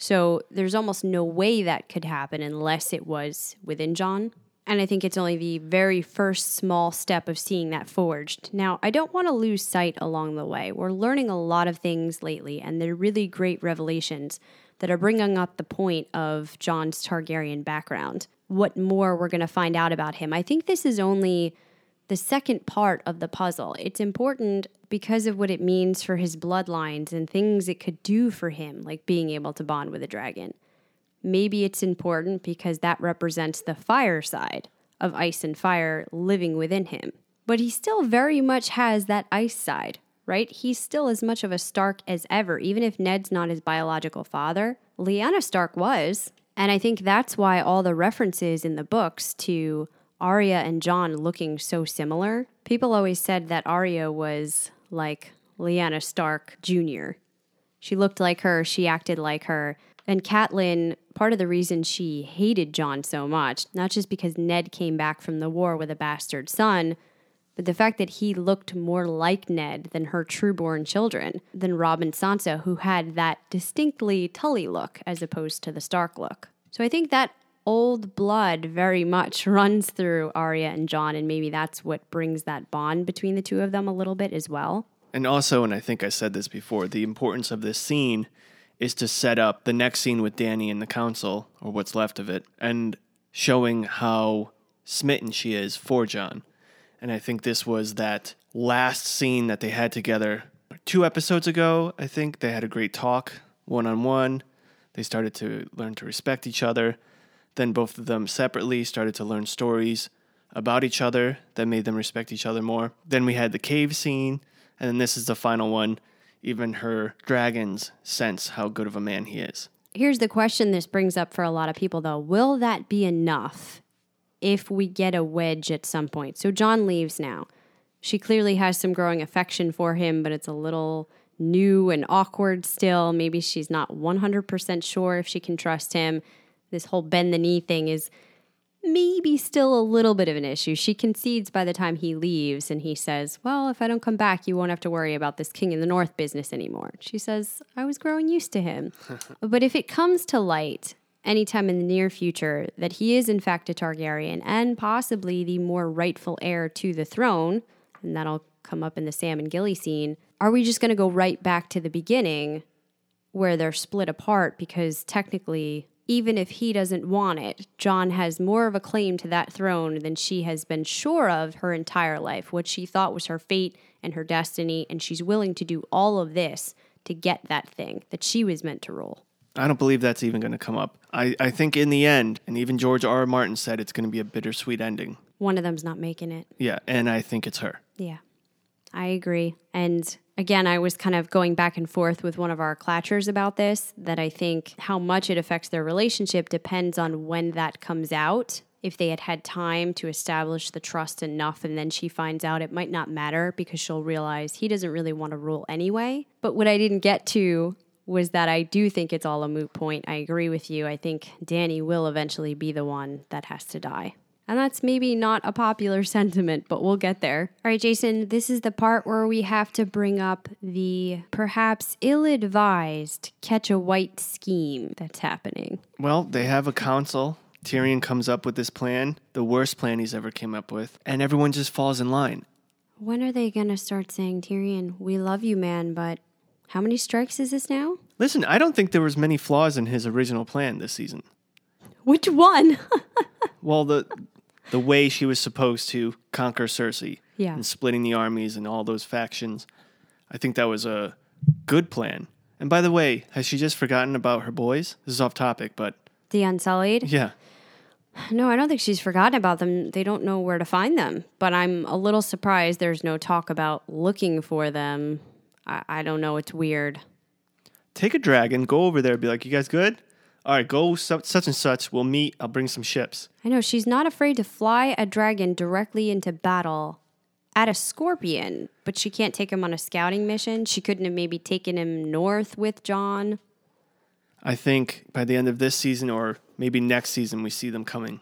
So there's almost no way that could happen unless it was within Jon. And I think it's only the very first small step of seeing that forged. Now, I don't want to lose sight along the way. We're learning a lot of things lately, and they're really great revelations that are bringing up the point of Jon's Targaryen background. What more we're going to find out about him. I think this is only the second part of the puzzle. It's important because of what it means for his bloodlines and things it could do for him, like being able to bond with a dragon. Maybe it's important because that represents the fire side of ice and fire living within him. But he still very much has that ice side, right? He's still as much of a Stark as ever, even if Ned's not his biological father. Lyanna Stark was. And I think that's why all the references in the books to Arya and Jon looking so similar. People always said that Arya was like Lyanna Stark Jr. She looked like her, she acted like her. And Catelyn, part of the reason she hated Jon so much, not just because Ned came back from the war with a bastard son, but the fact that he looked more like Ned than her trueborn children, than Robb and Sansa, who had that distinctly Tully look as opposed to the Stark look. So I think that old blood very much runs through Arya and Jon, and maybe that's what brings that bond between the two of them a little bit as well. And also, and I think I said this before, the importance of this scene is to set up the next scene with Dany in the council, or what's left of it, and showing how smitten she is for Jon. And I think this was that last scene that they had together two episodes ago. I think they had a great talk, one on one. They started to learn to respect each other. Then both of them separately started to learn stories about each other that made them respect each other more. Then we had the cave scene, and then this is the final one. Even her dragons sense how good of a man he is. Here's the question this brings up for a lot of people though. Will that be enough if we get a wedge at some point? So Jon leaves now. She clearly has some growing affection for him, but it's a little new and awkward still. Maybe she's not 100% sure if she can trust him. This whole bend the knee thing is maybe still a little bit of an issue. She concedes by the time he leaves and he says, Well, if I don't come back, you won't have to worry about this King in the North business anymore. She says, I was growing used to him. but if it comes to light anytime in the near future that he is in fact a Targaryen and possibly the more rightful heir to the throne, and that'll come up in the Sam and Gilly scene, are we just going to go right back to the beginning where they're split apart because technically even if he doesn't want it, Jon has more of a claim to that throne than she has been sure of her entire life, what she thought was her fate and her destiny, and she's willing to do all of this to get that thing that she was meant to rule. I don't believe that's even going to come up. I, I think in the end, and even George R. R. Martin said it's going to be a bittersweet ending. One of them's not making it. Yeah, and I think it's her. Yeah, I agree. And again, I was kind of going back and forth with one of our klatchers about this that I think how much it affects their relationship depends on when that comes out. If they had had time to establish the trust enough and then she finds out, it might not matter because she'll realize he doesn't really want to rule anyway. But what I didn't get to was that I do think it's all a moot point. I agree with you. I think Dany will eventually be the one that has to die. And that's maybe not a popular sentiment, but we'll get there. All right, Jason, this is the part where we have to bring up the perhaps ill advised catch a wight scheme that's happening. Well, they have a council. Tyrion comes up with this plan, the worst plan he's ever came up with, and everyone just falls in line. When are they going to start saying, Tyrion, we love you, man, but how many strikes is this now? Listen, I don't think there was many flaws in his original plan this season. Which one? Well, the the way she was supposed to conquer Cersei Yeah. and splitting the armies and all those factions, I think that was a good plan. And by the way, has she just forgotten about her boys? This is off topic, but the Unsullied? yeah. No, I don't think she's forgotten about them. They don't know where to find them. But I'm a little surprised there's no talk about looking for them. I, I don't know. It's weird. Take a dragon, go over there, be like, "You guys good? All right, go su- such and such. We'll meet. I'll bring some ships." I know she's not afraid to fly a dragon directly into battle at a scorpion, but she can't take him on a scouting mission. She couldn't have maybe taken him north with Jon. I think by the end of this season or maybe next season, we see them coming,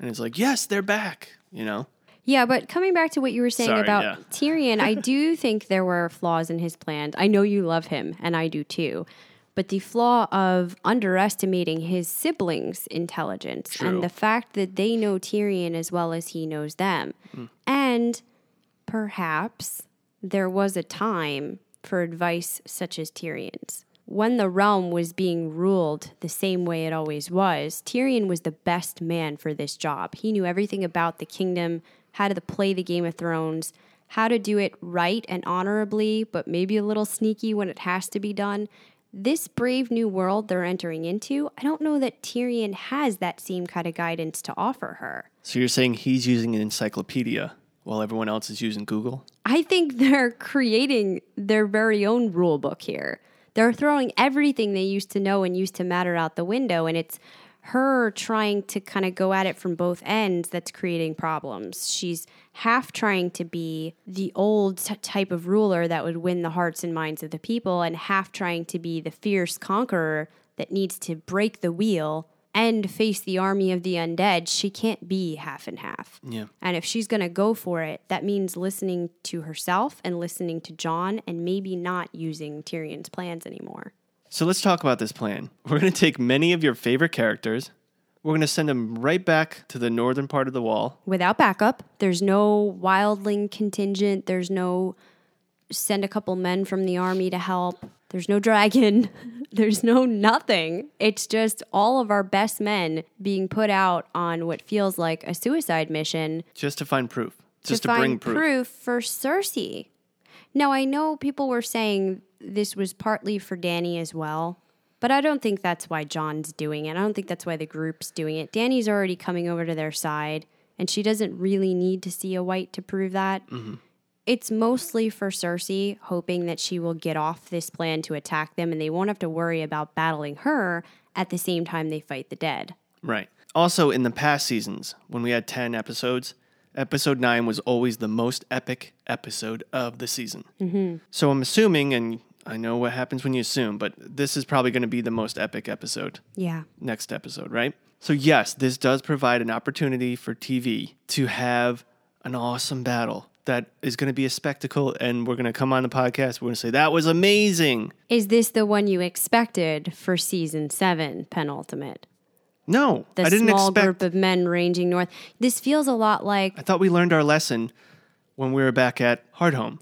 and it's like, "Yes, they're back." You know. Yeah, but coming back to what you were saying Sorry, about yeah. Tyrion, I do think there were flaws in his plan. I know you love him, and I do too. But the flaw of underestimating his siblings' intelligence True. and the fact that they know Tyrion as well as he knows them. Hmm. And perhaps there was a time for advice such as Tyrion's. When the realm was being ruled the same way it always was, Tyrion was the best man for this job. He knew everything about the kingdom, how to play the Game of Thrones, how to do it right and honorably, but maybe a little sneaky when it has to be done. This brave new world they're entering into, I don't know that Tyrion has that same kind of guidance to offer her. So you're saying he's using an encyclopedia while everyone else is using Google? I think they're creating their very own rule book here. They're throwing everything they used to know and used to matter out the window, and it's her trying to kind of go at it from both ends that's creating problems. She's half trying to be the old t- type of ruler that would win the hearts and minds of the people, and half trying to be the fierce conqueror that needs to break the wheel and face the army of the undead, she can't be half and half. Yeah. And if she's going to go for it, that means listening to herself and listening to Jon and maybe not using Tyrion's plans anymore. So let's talk about this plan. We're going to take many of your favorite characters. We're going to send them right back to the northern part of the wall. Without backup, there's no wildling contingent, there's no send a couple men from the army to help. There's no dragon. There's no nothing. It's just all of our best men being put out on what feels like a suicide mission just to find proof. Just to, to find bring proof. for Cersei. Now, I know people were saying this was partly for Dany as well, but I don't think that's why Jon's doing it. I don't think that's why the group's doing it. Dany's already coming over to their side, and she doesn't really need to see a wight to prove that. It's mostly for Cersei, hoping that she will get off this plan to attack them and they won't have to worry about battling her at the same time they fight the dead. Right. Also, in the past seasons, when we had 10 episodes, episode 9 was always the most epic episode of the season. Mm-hmm. So I'm assuming, and I know what happens when you assume, but this is probably going to be the most epic episode, Yeah. next episode, right? So, yes, this does provide an opportunity for TV to have an awesome battle that is going to be a spectacle. And we're going to come on the podcast, we're going to say, that was amazing. Is this the one you expected for season seven, penultimate? No, The I didn't small expect. group of men ranging north. This feels a lot like I thought we learned our lesson when we were back at Hardhome.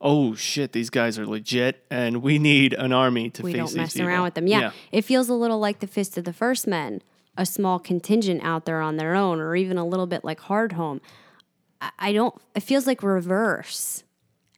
Oh shit, these guys are legit, and we need an army to we face don't mess people. around with them. Yeah. It feels a little like the Fist of the First Men, a small contingent out there on their own, or even a little bit like Hardhome. I, I don't, it feels like reverse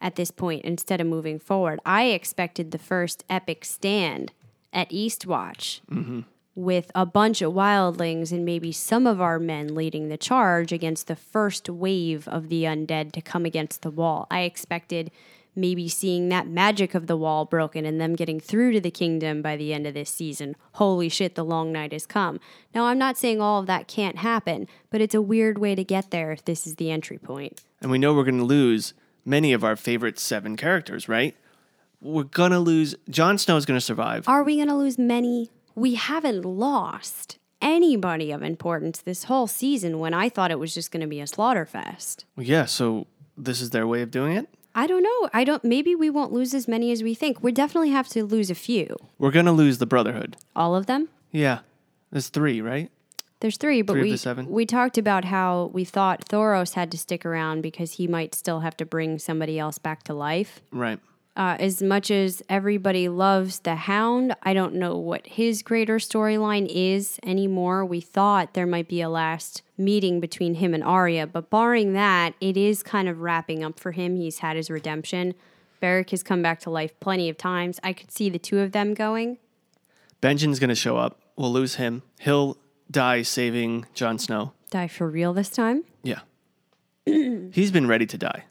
at this point instead of moving forward. I expected the first epic stand at Eastwatch mm-hmm. With a bunch of wildlings and maybe some of our men leading the charge against the first wave of the undead to come against the wall. I expected maybe seeing that magic of the wall broken and them getting through to the kingdom by the end of this season. Holy shit, the long night has come. Now, I'm not saying all of that can't happen, but it's a weird way to get there if this is the entry point. And we know we're going to lose many of our favorite seven characters, right? We're going to lose. Jon Snow is going to survive. Are we going to lose many? We haven't lost anybody of importance this whole season when I thought it was just going to be a slaughter fest. Yeah, so this is their way of doing it. I don't know. I don't maybe we won't lose as many as we think. We definitely have to lose a few. We're going to lose the Brotherhood. All of them? Yeah, there's three, right? There's three, but Three we the we talked about how we thought Thoros had to stick around because he might still have to bring somebody else back to life. Right. Uh, as much as everybody loves the Hound, I don't know what his greater storyline is anymore. We thought there might be a last meeting between him and Arya, but barring that, it is kind of wrapping up for him. He's had his redemption. Beric has come back to life plenty of times. I could see the two of them going. Benjen's going to show up. We'll lose him. He'll die saving Jon Snow. Die for real this time? Yeah. He's been ready to die.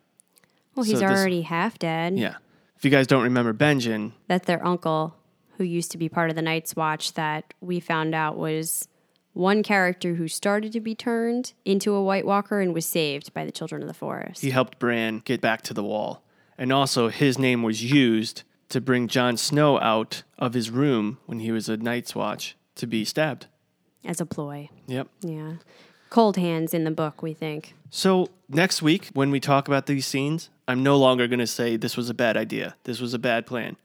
Well, he's So this- already half dead. Yeah. If you guys don't remember Benjen, That's their uncle who used to be part of the Night's Watch that we found out was one character who started to be turned into a White Walker and was saved by the Children of the Forest. he helped Bran get back to the wall. And also, his name was used to bring Jon Snow out of his room when he was a Night's Watch to be stabbed. as a ploy. Yep. Yeah. Coldhands in the book, we think. So, next week, when we talk about these scenes, I'm no longer going to say this was a bad idea. This was a bad plan.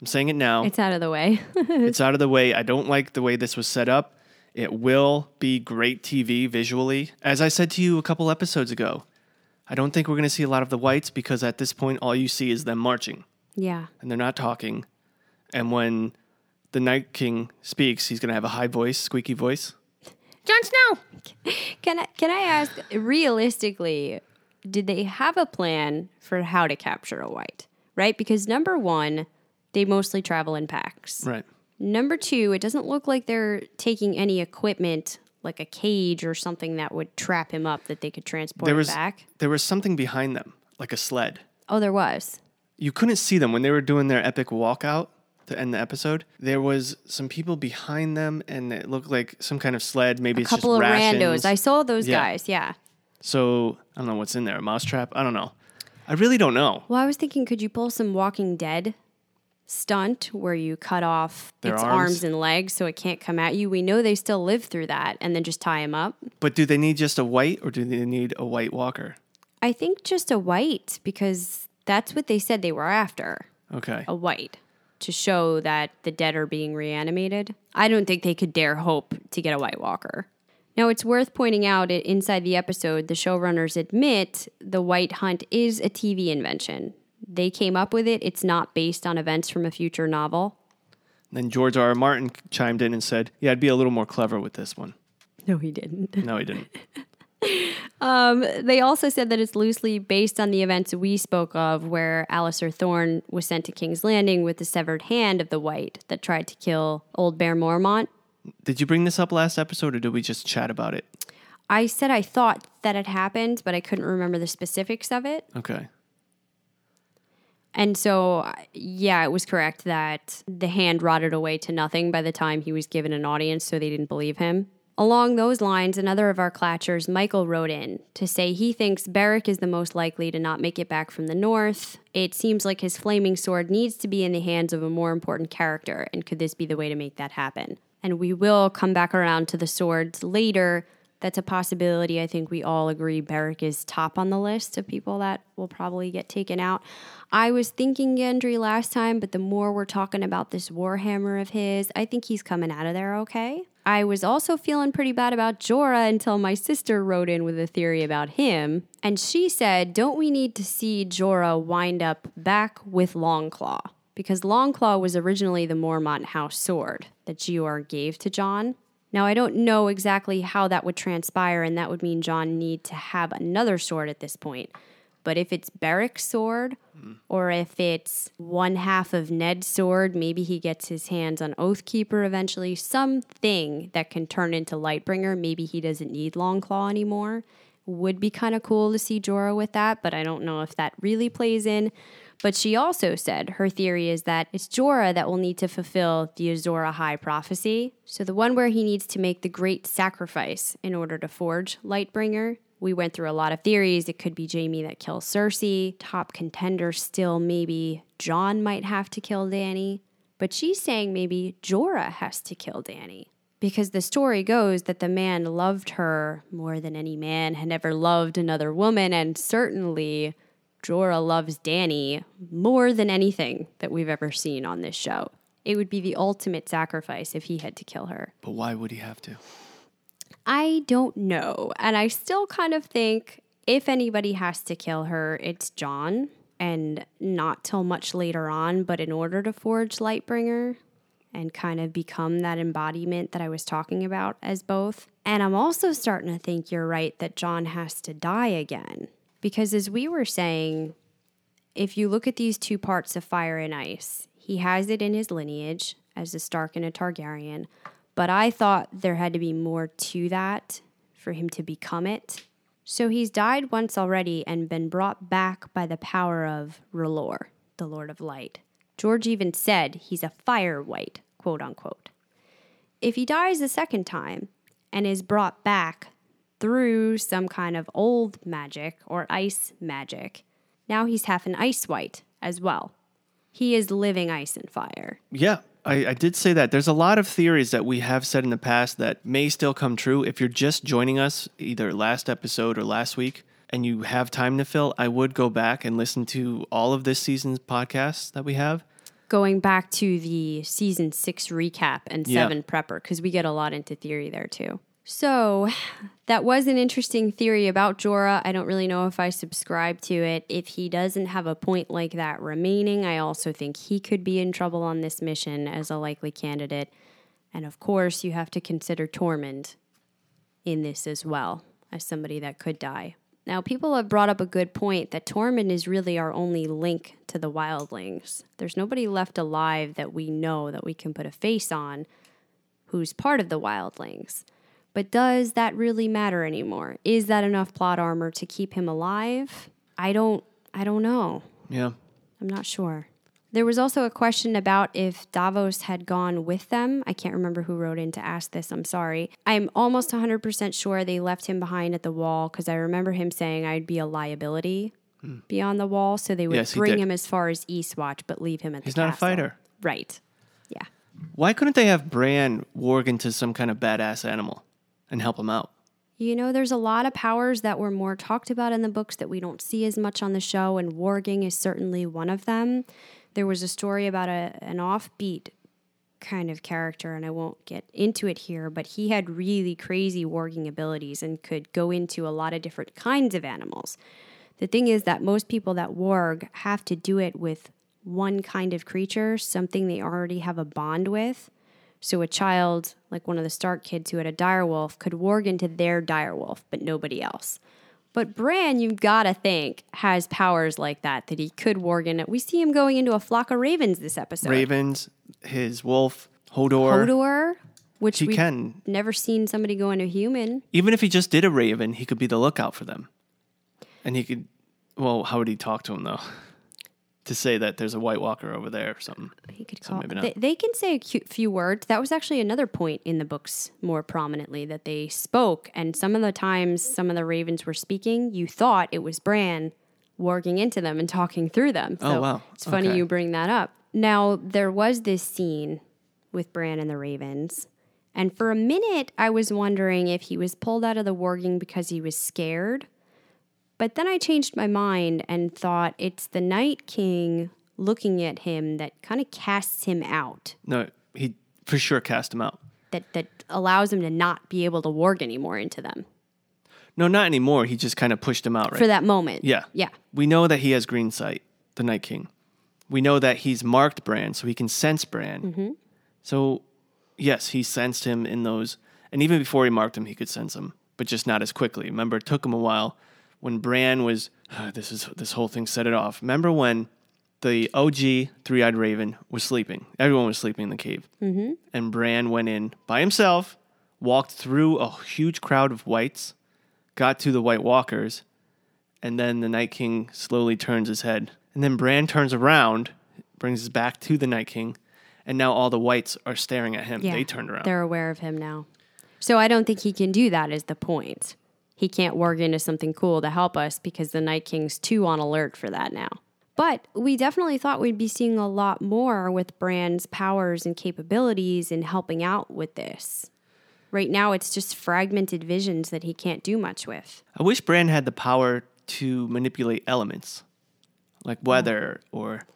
I'm saying it now. It's out of the way. it's out of the way. I don't like the way this was set up. It will be great TV visually. As I said to you a couple episodes ago, I don't think we're going to see a lot of the wights because at this point, all you see is them marching yeah. and they're not talking. And when the Night King speaks, he's going to have a high voice, squeaky voice. Jon Snow. Can I can I ask realistically, did they have a plan for how to capture a wight? Right? Because number 1, they mostly travel in packs. Right. Number two, it doesn't look like they're taking any equipment like a cage or something that would trap him up that they could transport There was back. there was something behind them, like a sled. Oh, there was. You couldn't see them when they were doing their epic walkout to end the episode. There was some people behind them, and it looked like some kind of sled. Maybe A it's couple of rations. randos. I saw those Yeah. guys. Yeah. So I don't know what's in there. A mousetrap? I don't know. I really don't know. Well, I was thinking, could you pull some Walking Dead stunt where you cut off Their its arms? arms. and legs so it can't come at you. We know they still live through that and then just tie him up. But do they need just a wight or do they need a white walker? I think just a wight because that's what they said they were after. Okay. A wight to show that the dead are being reanimated. I don't think they could dare hope to get a White Walker. Now, it's worth pointing out that inside the episode, the showrunners admit the Wight Hunt is a TV invention. They came up with it, it's not based on events from a future novel. Then George R. R. Martin chimed in and said, "Yeah, I'd be a little more clever with this one." No, he didn't. No, he didn't. Um, they also said that it's loosely based on the events we spoke of, where Alliser Thorne was sent to King's Landing with the severed hand of the Wight that tried to kill Old Bear Mormont. Did you bring this up last episode, or did we just chat about it? I said I thought that had happened, but I couldn't remember the specifics of it. Okay. And so, yeah, it was correct that the hand rotted away to nothing by the time he was given an audience, so they didn't believe him. Along those lines, another of our clatchers, Michael, wrote in to say he thinks Beric is the most likely to not make it back from the north. It seems like his flaming sword needs to be in the hands of a more important character, and could this be the way to make that happen? And we will come back around to the swords later. That's a possibility. I think we all agree Beric is top on the list of people that will probably get taken out. I was thinking Gendry last time, but the more we're talking about this Warhammer of his, I think he's coming out of there okay. I was also feeling pretty bad about Jorah until my sister wrote in with a theory about him. And she said, Don't we need to see Jorah wind up back with Longclaw? Because Longclaw was originally the Mormont house sword that Jeor gave to Jon. Now, I don't know exactly how that would transpire, and that would mean Jon need to have another sword at this point. But if it's Beric's sword, or if it's one half of Ned's sword, maybe he gets his hands on Oathkeeper eventually, something that can turn into Lightbringer. Maybe he doesn't need Longclaw anymore. Would be kind of cool to see Jorah with that, but I don't know if that really plays in. But she also said her theory is that it's Jorah that will need to fulfill the Azor Ahai prophecy. So the one where he needs to make the great sacrifice in order to forge Lightbringer. We went through a lot of theories. It could be Jaime that kills Cersei. Top contender still maybe Jon might have to kill Dany. But she's saying maybe Jorah has to kill Dany. Because the story goes that the man loved her more than any man had ever loved another woman, and certainly Jorah loves Dany more than anything that we've ever seen on this show. It would be the ultimate sacrifice if he had to kill her. But why would he have to? I don't know. And I still kind of think if anybody has to kill her, it's Jon. And not till much later on, but in order to forge Lightbringer and kind of become that embodiment that I was talking about as both. And I'm also starting to think you're right that Jon has to die again. Because as we were saying, if you look at these two parts of fire and ice, he has it in his lineage as a Stark and a Targaryen. But I thought there had to be more to that for him to become it. So he's died once already and been brought back by the power of R'hllor, the Lord of Light. George even said he's a fire wight, quote unquote. If he dies a second time and is brought back through some kind of old magic or ice magic, now he's half an ice wight as well. He is living ice and fire. Yeah, I, I did say that. There's a lot of theories that we have said in the past that may still come true. If you're just joining us, either last episode or last week, and you have time to fill, I would go back and listen to all of this season's podcasts that we have. Going back to the season six recap and Yeah. seven prepper, because we get a lot into theory there too. So that was an interesting theory about Jorah. I don't really know if I subscribe to it. If he doesn't have a point like that remaining, I also think he could be in trouble on this mission as a likely candidate. And of course, you have to consider Tormund in this as well as somebody that could die. Now, people have brought up a good point that Tormund is really our only link to the wildlings. There's nobody left alive that we know that we can put a face on who's part of the wildlings. But does that really matter anymore? Is that enough plot armor to keep him alive? I don't I don't know. Yeah. I'm not sure. There was also a question about if Davos had gone with them. I can't remember who wrote in to ask this. I'm sorry. I'm almost 100% sure they left him behind at the wall because I remember him saying I'd be a liability hmm. beyond the wall, so they would Yes, bring him as far as Eastwatch, but leave him at the He's not a fighter. Right. Yeah. Why couldn't they have Bran warg into some kind of badass animal and help him out? You know, there's a lot of powers that were more talked about in the books that we don't see as much on the show, and warging is certainly one of them. There was a story about a, an offbeat kind of character, and I won't get into it here, but he had really crazy warging abilities and could go into a lot of different kinds of animals. The thing is that most people that warg have to do it with one kind of creature, something they already have a bond with. So a child, like one of the Stark kids who had a direwolf, could warg into their direwolf, but nobody else. But Bran, you've got to think, has powers like that, that he could warg in it. We see him going into a flock of ravens this episode. Ravens, his wolf, Hodor. Hodor, which He can. never seen somebody go into human. Even if he just did a raven, he could be the lookout for them. And he could, well, how would he talk to him though? to say that there's a White Walker over there or something. He could So call. not. They, they can say a few words. That was actually another point in the books more prominently that they spoke. And some of the times, some of the ravens were speaking. You thought it was Bran warging into them and talking through them. Oh, So wow. It's funny Okay. you bring that up. Now there was this scene with Bran and the ravens. And for a minute, I was wondering if he was pulled out of the warging because he was scared. But then I changed my mind and thought it's the Night King looking at him that kind of casts him out, No, he for sure cast him out. that, that allows him to not be able to warg anymore into them No, not anymore. He just kind of pushed him out, right? for that moment. Yeah. Yeah. We know that he has green sight, the Night King. We know that he's marked Bran, so he can sense Bran. Mm-hmm. So, yes, he sensed him in those. And even before he marked him, he could sense him, but just not as quickly. Remember, it took him a while when Bran was. this is this whole thing set it off. Remember when the OG three eyed raven was sleeping? Everyone was sleeping in the cave. Mm-hmm. And Bran went in by himself, walked through a huge crowd of wights, got to the White Walkers, and then the Night King slowly turns his head. And then Bran turns around, brings his back to the Night King, and now all the wights are staring at him. Yeah. They turned around. They're aware of him now. So I don't think he can do that, is the point. He can't warg into something cool to help us because the Night King's too on alert for that now. But we definitely thought we'd be seeing a lot more with Bran's powers and capabilities in helping out with this. Right now, it's just fragmented visions that he can't do much with. I wish Bran had the power to manipulate elements, like weather or,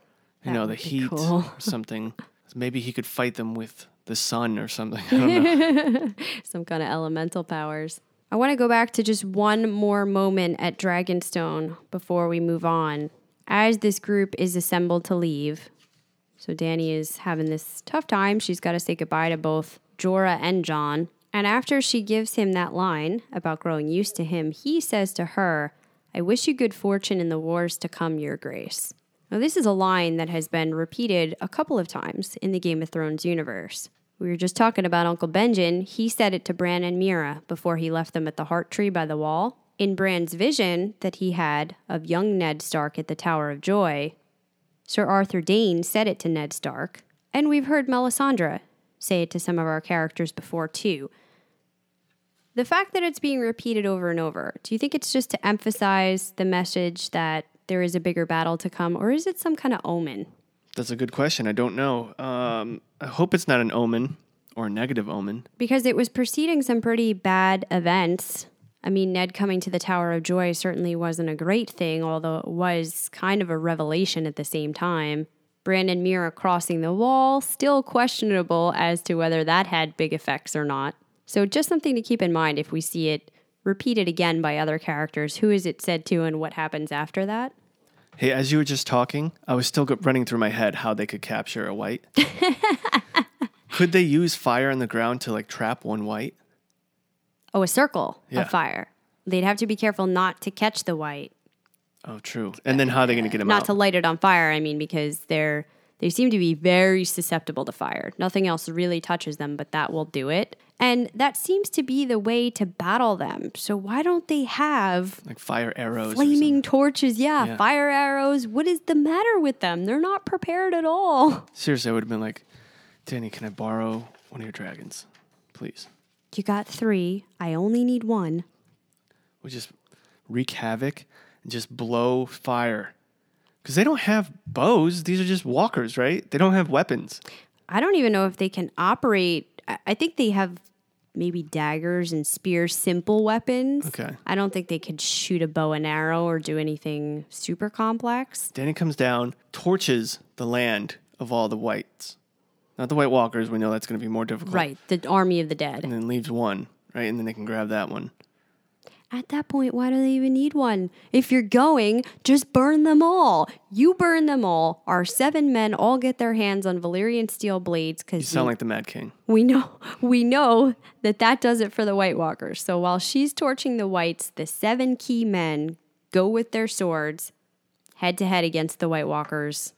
you know, the heat cool. or something. Maybe he could fight them with the sun or something. I don't know. some kind of elemental powers. I want to go back to just one more moment at Dragonstone before we move on. As this group is assembled to leave, so Dany is having this tough time. She's got to say goodbye to both Jorah and Jon. And after she gives him that line about growing used to him, he says to her, I wish you good fortune in the wars to come, your grace. Now, this is a line that has been repeated a couple of times in the Game of Thrones universe. We were just talking about Uncle Benjen. He said it to Bran and Meera before he left them at the heart tree by the wall. In Bran's vision that he had of young Ned Stark at the Tower of Joy, Sir Arthur Dayne said it to Ned Stark, and we've heard Melisandre say it to some of our characters before too. The fact that it's being repeated over and over, do you think it's just to emphasize the message that there is a bigger battle to come, or is it some kind of omen? That's a good question. I don't know. Um, I hope it's not an omen or a negative omen. Because it was preceding some pretty bad events. I mean, Ned coming to the Tower of Joy certainly wasn't a great thing, although it was kind of a revelation at the same time. Bran and Meera crossing the wall, still questionable as to whether that had big effects or not. So, just something to keep in mind if we see it repeated again by other characters. Who is it said to, and what happens after that? Hey, as you were just talking, I was still running through my head how they could capture a wight. could they use fire on the ground to like trap one wight? Oh, a circle Yeah. of fire. They'd have to be careful not to catch the wight, Oh, true. And then how are they going to get him out? not out? to light it on fire. I mean, because they're they seem to be very susceptible to fire. Nothing else really touches them, but that will do it. And that seems to be the way to battle them. So why don't they have like fire arrows. flaming torches? Yeah, Yeah. fire arrows. What is the matter with them? They're not prepared at all. Seriously, I would have been like, Dany, can I borrow one of your dragons, please? You got three. I only need one. We just wreak havoc. and just blow fire. Because they don't have bows. These are just walkers, right? They don't have weapons. I don't even know if they can operate. I- I think they have maybe daggers and spears, simple weapons. Okay. I don't think they could shoot a bow and arrow or do anything super complex. Dany comes down, torches the land of all the wights. Not the White Walkers. We know that's going to be more difficult. Right. The army of the dead. And then leaves one, right? And then they can grab that one. At that point, why do they even need one? If you're going, just burn them all. You burn them all. Our seven men all get their hands on Valyrian steel blades because You sound like the Mad King. we know we know that that does it for the White Walkers. So while she's torching the wights, the seven key men go with their swords head to head against the White Walkers,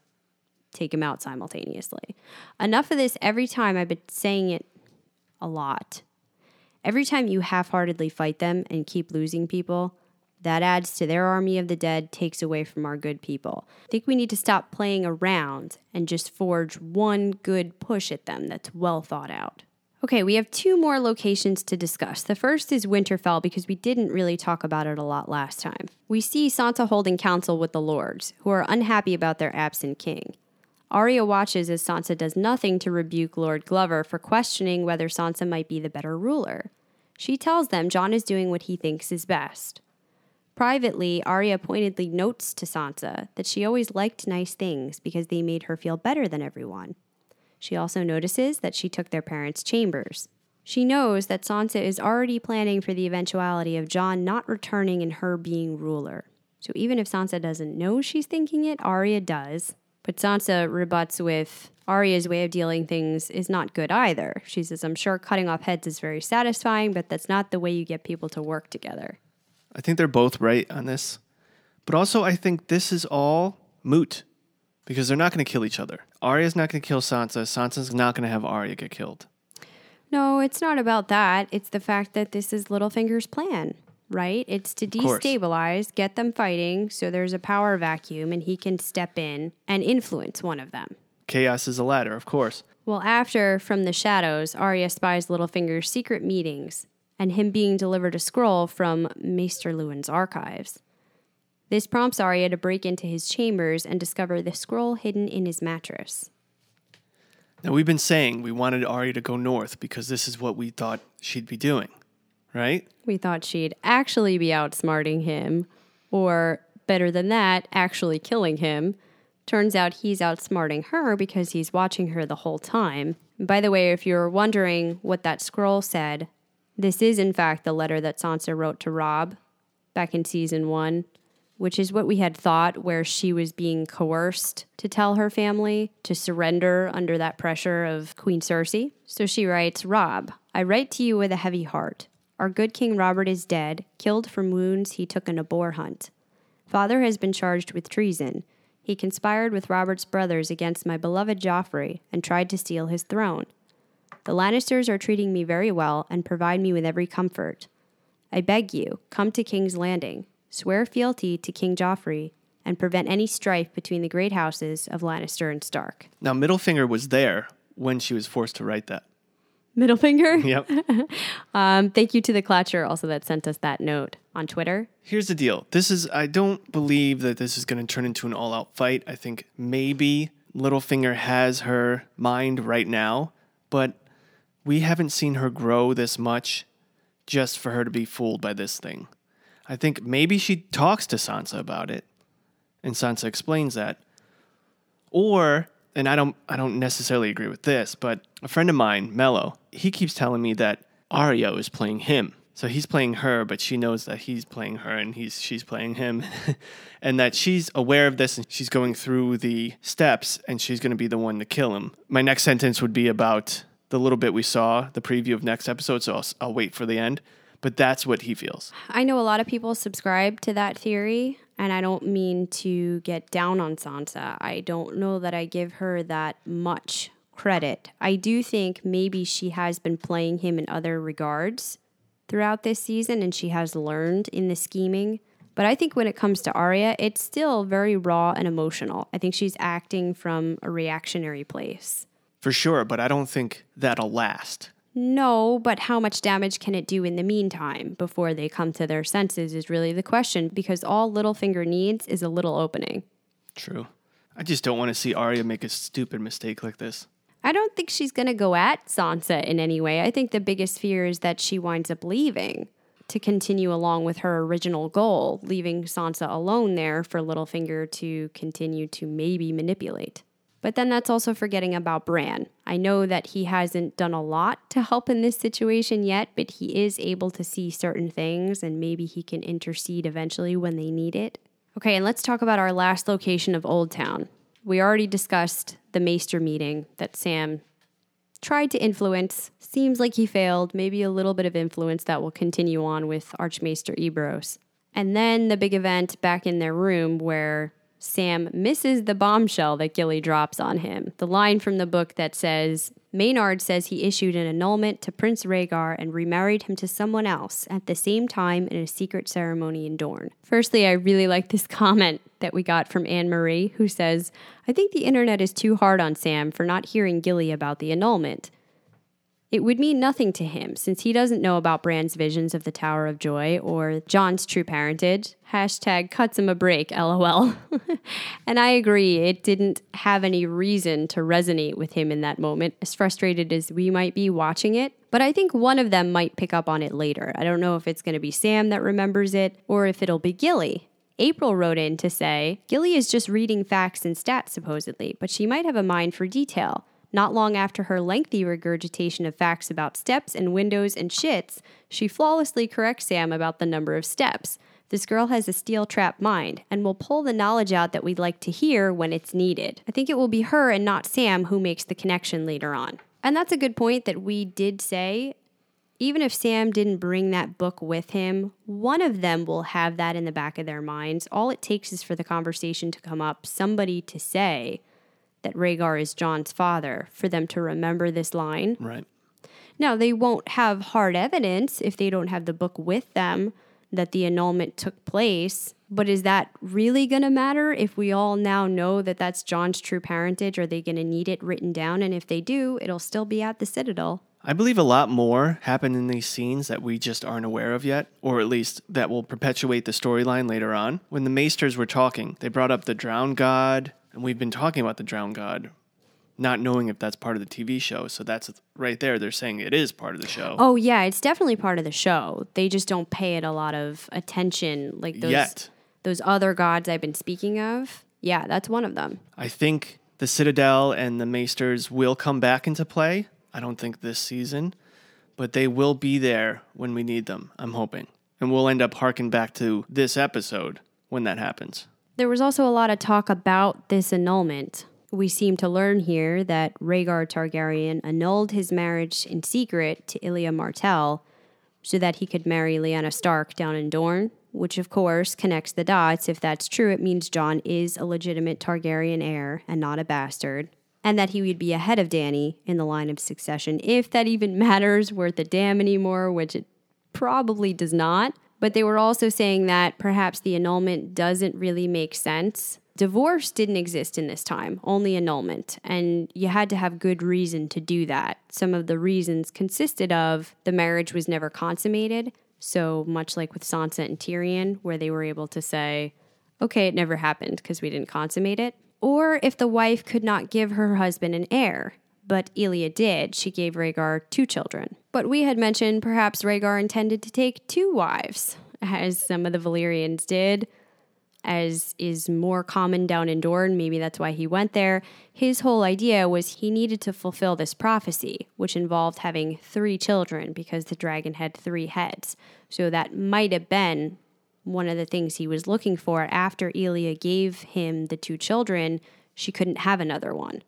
take them out simultaneously. Enough of this. Every time I've been saying it a lot. Every time you half-heartedly fight them and keep losing people, that adds to their army of the dead, takes away from our good people. I think we need to stop playing around and just forge one good push at them that's well thought out. Okay, we have two more locations to discuss. The first is Winterfell because we didn't really talk about it a lot last time. We see Sansa holding council with the lords, who are unhappy about their absent king. Arya watches as Sansa does nothing to rebuke Lord Glover for questioning whether Sansa might be the better ruler. She tells them Jon is doing what he thinks is best. Privately, Arya pointedly notes to Sansa that she always liked nice things because they made her feel better than everyone. She also notices that she took their parents' chambers. She knows that Sansa is already planning for the eventuality of Jon not returning and her being ruler. So even if Sansa doesn't know she's thinking it, Arya does. But Sansa rebuts with Arya's way of dealing things is not good either. She says, I'm sure cutting off heads is very satisfying, but that's not the way you get people to work together. I think they're both right on this. But also, I think this is all moot because they're not going to kill each other. Arya's not going to kill Sansa. Sansa's not going to have Arya get killed. No, it's not about that. It's the fact that this is Littlefinger's plan, right? It's to destabilize, get them fighting, so there's a power vacuum and he can step in and influence one of them. Chaos is a ladder, of course. Well, after From the Shadows, Arya spies Littlefinger's secret meetings and him being delivered a scroll from Maester Luwin's archives. This prompts Arya to break into his chambers and discover the scroll hidden in his mattress. Now, we've been saying we wanted Arya to go north because this is what we thought she'd be doing, right? We thought she'd actually be outsmarting him, or better than that, actually killing him. Turns out he's outsmarting her because he's watching her the whole time. By the way, if you're wondering what that scroll said, this is in fact the letter that Sansa wrote to Robb back in season one, which is what we had thought, where she was being coerced to tell her family to surrender under that pressure of Queen Cersei. So she writes Robb, I write to you with a heavy heart. Our good King Robert is dead, killed from wounds he took in a boar hunt. Father has been charged with treason. He conspired with Robert's brothers against my beloved Joffrey and tried to steal his throne. The Lannisters are treating me very well and provide me with every comfort. I beg you, come to King's Landing, swear fealty to King Joffrey, and prevent any strife between the great houses of Lannister and Stark. Now, Middlefinger was there when she was forced to write that. Middle finger. Yep. Um, thank you to the Klatcher also that sent us that note on Twitter. Here's the deal. This is I don't believe that this is going to turn into an all-out fight. I think maybe Littlefinger has her mind right now, but we haven't seen her grow this much just for her to be fooled by this thing. I think maybe she talks to Sansa about it and Sansa explains that. Or and I don't I don't necessarily agree with this, but a friend of mine, Mello, he keeps telling me that Arya is playing him. So he's playing her, but she knows that he's playing her and he's she's playing him. and that she's aware of this and she's going through the steps and she's going to be the one to kill him. My next sentence would be about the little bit we saw, the preview of next episode, so I'll, I'll wait for the end. But that's what he feels. I know a lot of people subscribe to that theory, and I don't mean to get down on Sansa. I don't know that I give her that much credit. I do think maybe she has been playing him in other regards throughout this season and she has learned in the scheming. But I think when it comes to Arya, it's still very raw and emotional. I think she's acting from a reactionary place. For sure, but I don't think that'll last. No, but how much damage can it do in the meantime before they come to their senses is really the question because all Littlefinger needs is a little opening. True. I just don't want to see Arya make a stupid mistake like this. I don't think she's going to go at Sansa in any way. I think the biggest fear is that she winds up leaving to continue along with her original goal, leaving Sansa alone there for Littlefinger to continue to maybe manipulate. But then that's also forgetting about Bran. I know that he hasn't done a lot to help in this situation yet, but he is able to see certain things and maybe he can intercede eventually when they need it. Okay, and let's talk about our last location of Old Town. We already discussed the Maester meeting that Sam tried to influence. Seems like he failed. Maybe a little bit of influence that will continue on with Archmaester Ebrose. And then the big event back in their room where Sam misses the bombshell that Gilly drops on him. The line from the book that says, Maynard says he issued an annulment to Prince Rhaegar and remarried him to someone else at the same time in a secret ceremony in Dorne. Firstly, I really like this comment that we got from Anne Marie, who says, I think the internet is too hard on Sam for not hearing Gilly about the annulment. It would mean nothing to him since he doesn't know about Bran's visions of the Tower of Joy or Jon's true parentage. Hashtag cuts him a break, lol. and I agree, it didn't have any reason to resonate with him in that moment, as frustrated as we might be watching it. But I think one of them might pick up on it later. I don't know if it's going to be Sam that remembers it or if it'll be Gilly. April wrote in to say, Gilly is just reading facts and stats, supposedly, but she might have a mind for detail. Not long after her lengthy regurgitation of facts about steps and windows and shits, she flawlessly corrects Sam about the number of steps. This girl has a steel trap mind and will pull the knowledge out that we'd like to hear when it's needed. I think it will be her and not Sam who makes the connection later on. And that's a good point that we did say. Even if Sam didn't bring that book with him, one of them will have that in the back of their minds. All it takes is for the conversation to come up, somebody to say, that Rhaegar is Jon's father for them to remember this line. Right. Now, they won't have hard evidence if they don't have the book with them that the annulment took place. But is that really going to matter if we all now know that that's Jon's true parentage? Are they going to need it written down? And if they do, it'll still be at the Citadel. I believe a lot more happened in these scenes that we just aren't aware of yet, or at least that will perpetuate the storyline later on. When the Maesters were talking, they brought up the Drowned God, and we've been talking about the Drowned God, not knowing if that's part of the TV show. So that's right there. They're saying it is part of the show. Oh, yeah, it's definitely part of the show. They just don't pay it a lot of attention like those, Yet. those other gods I've been speaking of. Yeah, that's one of them. I think the Citadel and the Maesters will come back into play. I don't think this season, but they will be there when we need them. I'm hoping. And we'll end up harking back to this episode when that happens. There was also a lot of talk about this annulment. We seem to learn here that Rhaegar Targaryen annulled his marriage in secret to Elia Martell so that he could marry Lyanna Stark down in Dorne, which of course connects the dots. If that's true, it means Jon is a legitimate Targaryen heir and not a bastard, and that he would be ahead of Dany in the line of succession, if that even matters worth a damn anymore, which it probably does not. But they were also saying that perhaps the annulment doesn't really make sense. Divorce didn't exist in this time, only annulment, and you had to have good reason to do that. Some of the reasons consisted of the marriage was never consummated, so much like with Sansa and Tyrion, where they were able to say, okay, it never happened because we didn't consummate it. Or if the wife could not give her husband an heir, but Elia did, she gave Rhaegar two children. But we had mentioned perhaps Rhaegar intended to take two wives, as some of the Valyrians did, as is more common down in Dorne. Maybe that's why he went there. His whole idea was he needed to fulfill this prophecy, which involved having three children because the dragon had three heads. So that might have been one of the things he was looking for. After Elia gave him the two children, she couldn't have another one.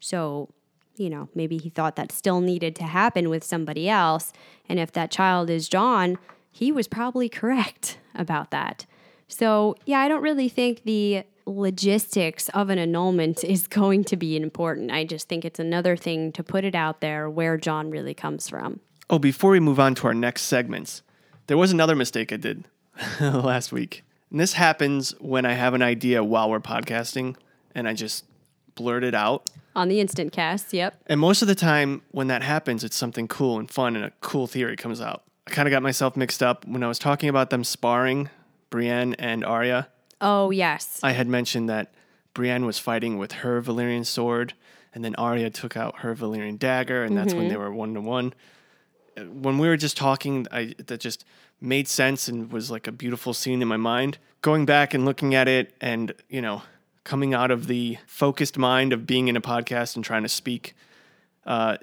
So, you know, maybe he thought that still needed to happen with somebody else. And if that child is Jon, he was probably correct about that. So, yeah, I don't really think the logistics of an annulment is going to be important. I just think it's another thing to put it out there where Jon really comes from. Oh, before we move on to our next segments, there was another mistake I did last week. And this happens when I have an idea while we're podcasting and I just blurt it out. On the instant cast, yep. And most of the time, when that happens, it's something cool and fun, and a cool theory comes out. I kind of got myself mixed up when I was talking about them sparring, Brienne and Arya. Oh, yes. I had mentioned that Brienne was fighting with her Valyrian sword, and then Arya took out her Valyrian dagger, and that's when mm-hmm. they were one to one. When we were just talking, I that just made sense and was like a beautiful scene in my mind. Going back and looking at it, and you know, coming out of the focused mind of being in a podcast and trying to speak, uh,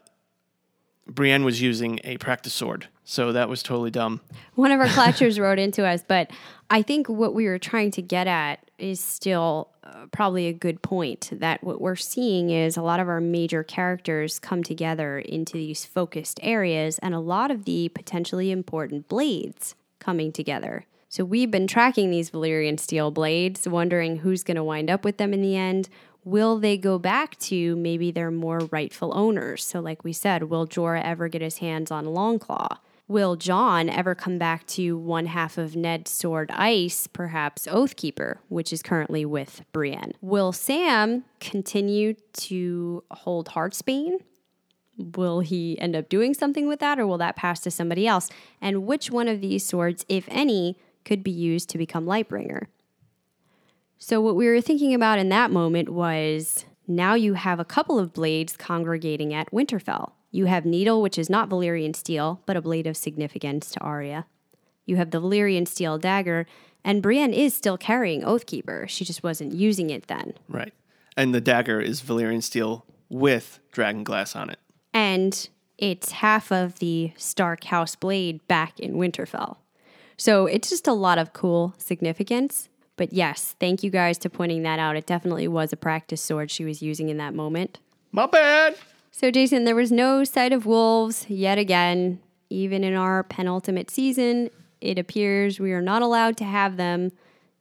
Brienne was using a practice sword, so that was totally dumb. One of our klatchers wrote into us, but I think what we were trying to get at is still uh, probably a good point. That what we're seeing is a lot of our major characters come together into these focused areas, and a lot of the potentially important blades coming together. So we've been tracking these Valyrian steel blades, wondering who's going to wind up with them in the end. Will they go back to maybe their more rightful owners? So, like we said, will Jorah ever get his hands on Longclaw? Will Jon ever come back to one half of Ned's sword ice, perhaps Oathkeeper, which is currently with Brienne? Will Sam continue to hold Heartsbane? Will he end up doing something with that, or will that pass to somebody else? And which one of these swords, if any, could be used to become Lightbringer? So, what we were thinking about in that moment was now you have a couple of blades congregating at Winterfell. You have Needle, which is not Valyrian steel, but a blade of significance to Arya. You have the Valyrian steel dagger, and Brienne is still carrying Oathkeeper. She just wasn't using it then. Right. And the dagger is Valyrian steel with dragon glass on it. and it's half of the Stark House blade back in Winterfell. So it's just a lot of cool significance. But yes, thank you guys to pointing that out. It definitely was a practice sword she was using in that moment. My bad. So, Jason, there was no sight of wolves yet again. Even in our penultimate season, it appears we are not allowed to have them.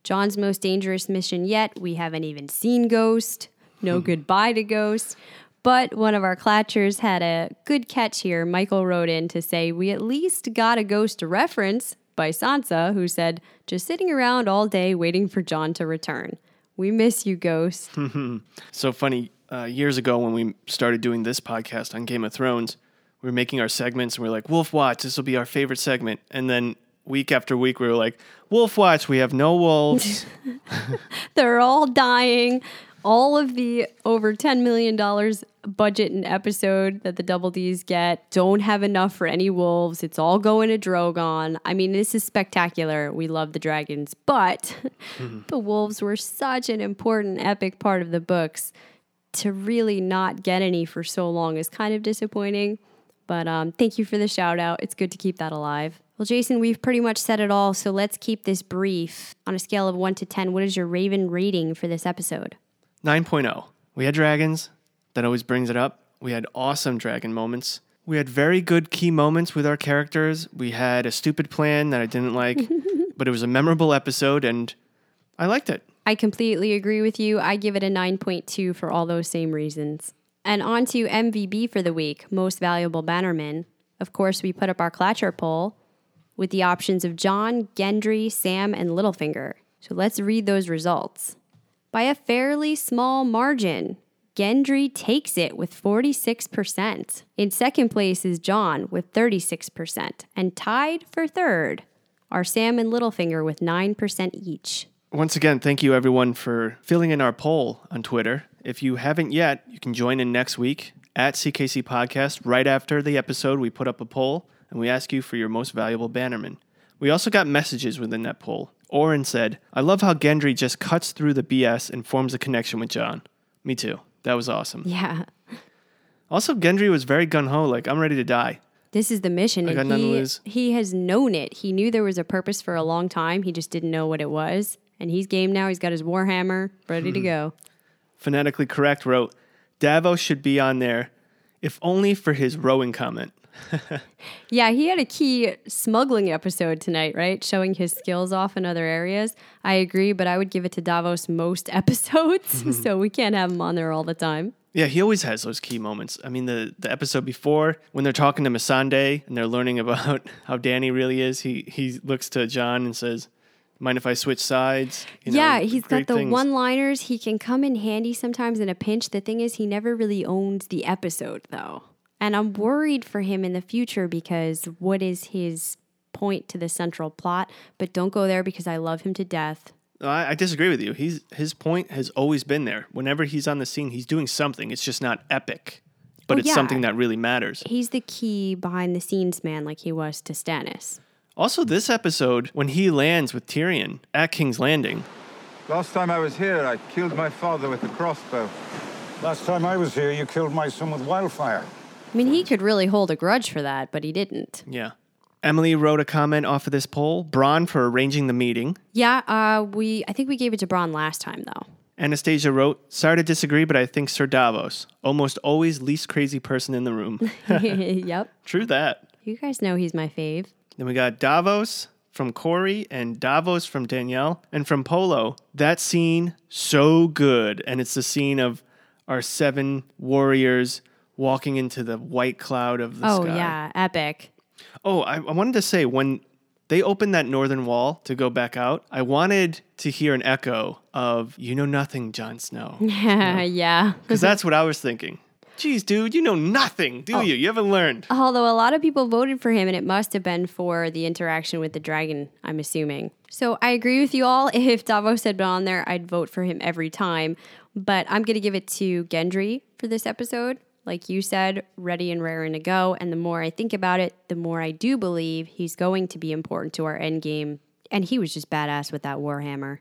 Jon's most dangerous mission yet, we haven't even seen Ghost. No hmm. goodbye to Ghost. But one of our klatchers had a good catch here. Michael wrote in to say, We at least got a Ghost reference by Sansa, who said, Just sitting around all day waiting for Jon to return. We miss you, Ghost. So funny. Uh, years ago, when we started doing this podcast on Game of Thrones, we were making our segments and we are like, Wolf Watch, this will be our favorite segment. And then week after week, we were like, Wolf Watch, we have no wolves. They're all dying. All of the over $10 million budget and episode that the Double D's get don't have enough for any wolves. It's all going to Drogon. I mean, this is spectacular. We love the dragons, but the wolves were such an important, epic part of the books. To really not get any for so long is kind of disappointing. But um, thank you for the shout out. It's good to keep that alive. Well, Jason, we've pretty much said it all, so let's keep this brief. On a scale of 1 to 10, what is your Raven rating for this episode? 9.0. We had dragons. That always brings it up. We had awesome dragon moments. We had very good key moments with our characters. We had a stupid plan that I didn't like, but it was a memorable episode and I liked it. I completely agree with you. I give it a 9.2 for all those same reasons. And on to MVB for the week, most valuable bannerman. Of course, we put up our Klatcher poll with the options of Jon, Gendry, Sam, and Littlefinger. So let's read those results. By a fairly small margin, Gendry takes it with 46%. In second place is Jon with 36%. And tied for third are Sam and Littlefinger with 9% each. Once again, thank you everyone for filling in our poll on Twitter. If you haven't yet, you can join in next week at CKC Podcast. Right after the episode, we put up a poll and we ask you for your most valuable bannerman. We also got messages within that poll. Oren said, I love how Gendry just cuts through the BS and forms a connection with Jon. Me too. That was awesome. Yeah. Also, Gendry was very gun ho, like, I'm ready to die. This is the mission. I got nothing to he, lose. he has known it. He knew there was a purpose for a long time. He just didn't know what it was. And he's game now. He's got his Warhammer ready Hmm. to go. Phonetically correct wrote, Davos should be on there, if only for his rowing comment. Yeah, he had a key smuggling episode tonight, right? Showing his skills off in other areas. I agree, but I would give it to Davos most episodes. Mm-hmm. so we can't have him on there all the time. Yeah, he always has those key moments. I mean, the, the episode before, when they're talking to Missandei and they're learning about how Dany really is, he, he looks to Jon and says, Mind if I switch sides? You know, yeah, he's great got the things. one liners. He can come in handy sometimes in a pinch. The thing is, he never really owns the episode, though. And I'm worried for him in the future because what is his point to the central plot? But don't go there because I love him to death. I, I disagree with you. He's his point has always been there. Whenever he's on the scene, he's doing something. It's just not epic, but Oh, it's yeah. something that really matters. He's the key behind the scenes man, like he was to Stannis. Also, this episode when he lands with Tyrion at King's Landing, Last time I was here, I killed my father with a crossbow. Last time I was here, you killed my son with wildfire. I mean, he could really hold a grudge for that, but he didn't. yeah. Emily wrote a comment off of this poll. Bronn for arranging the meeting. Yeah, uh, we I think we gave it to Bronn last time though. Anastasia wrote, "Sorry to disagree, but I think Sir Davos, almost always least crazy person in the room." yep. True that. You guys know he's my fave. Then we got Davos from Corey and Davos from Danielle and from Polo. That scene so good, and it's the scene of our seven warriors walking into the white cloud of the oh sky. yeah, epic. Oh, I, I wanted to say when they opened that northern wall to go back out, I wanted to hear an echo of "You know nothing, Jon Snow," yeah. because that's what I was thinking. Geez, dude, you know nothing, do oh. you? You haven't learned. Although a lot of people voted for him, and it must have been for the interaction with the dragon, I'm assuming. So I agree with you all. If Davos had been on there, I'd vote for him every time. But I'm going to give it to Gendry for this episode. Like you said, ready and raring to go. And the more I think about it, the more I do believe he's going to be important to our end game. And he was just badass with that Warhammer.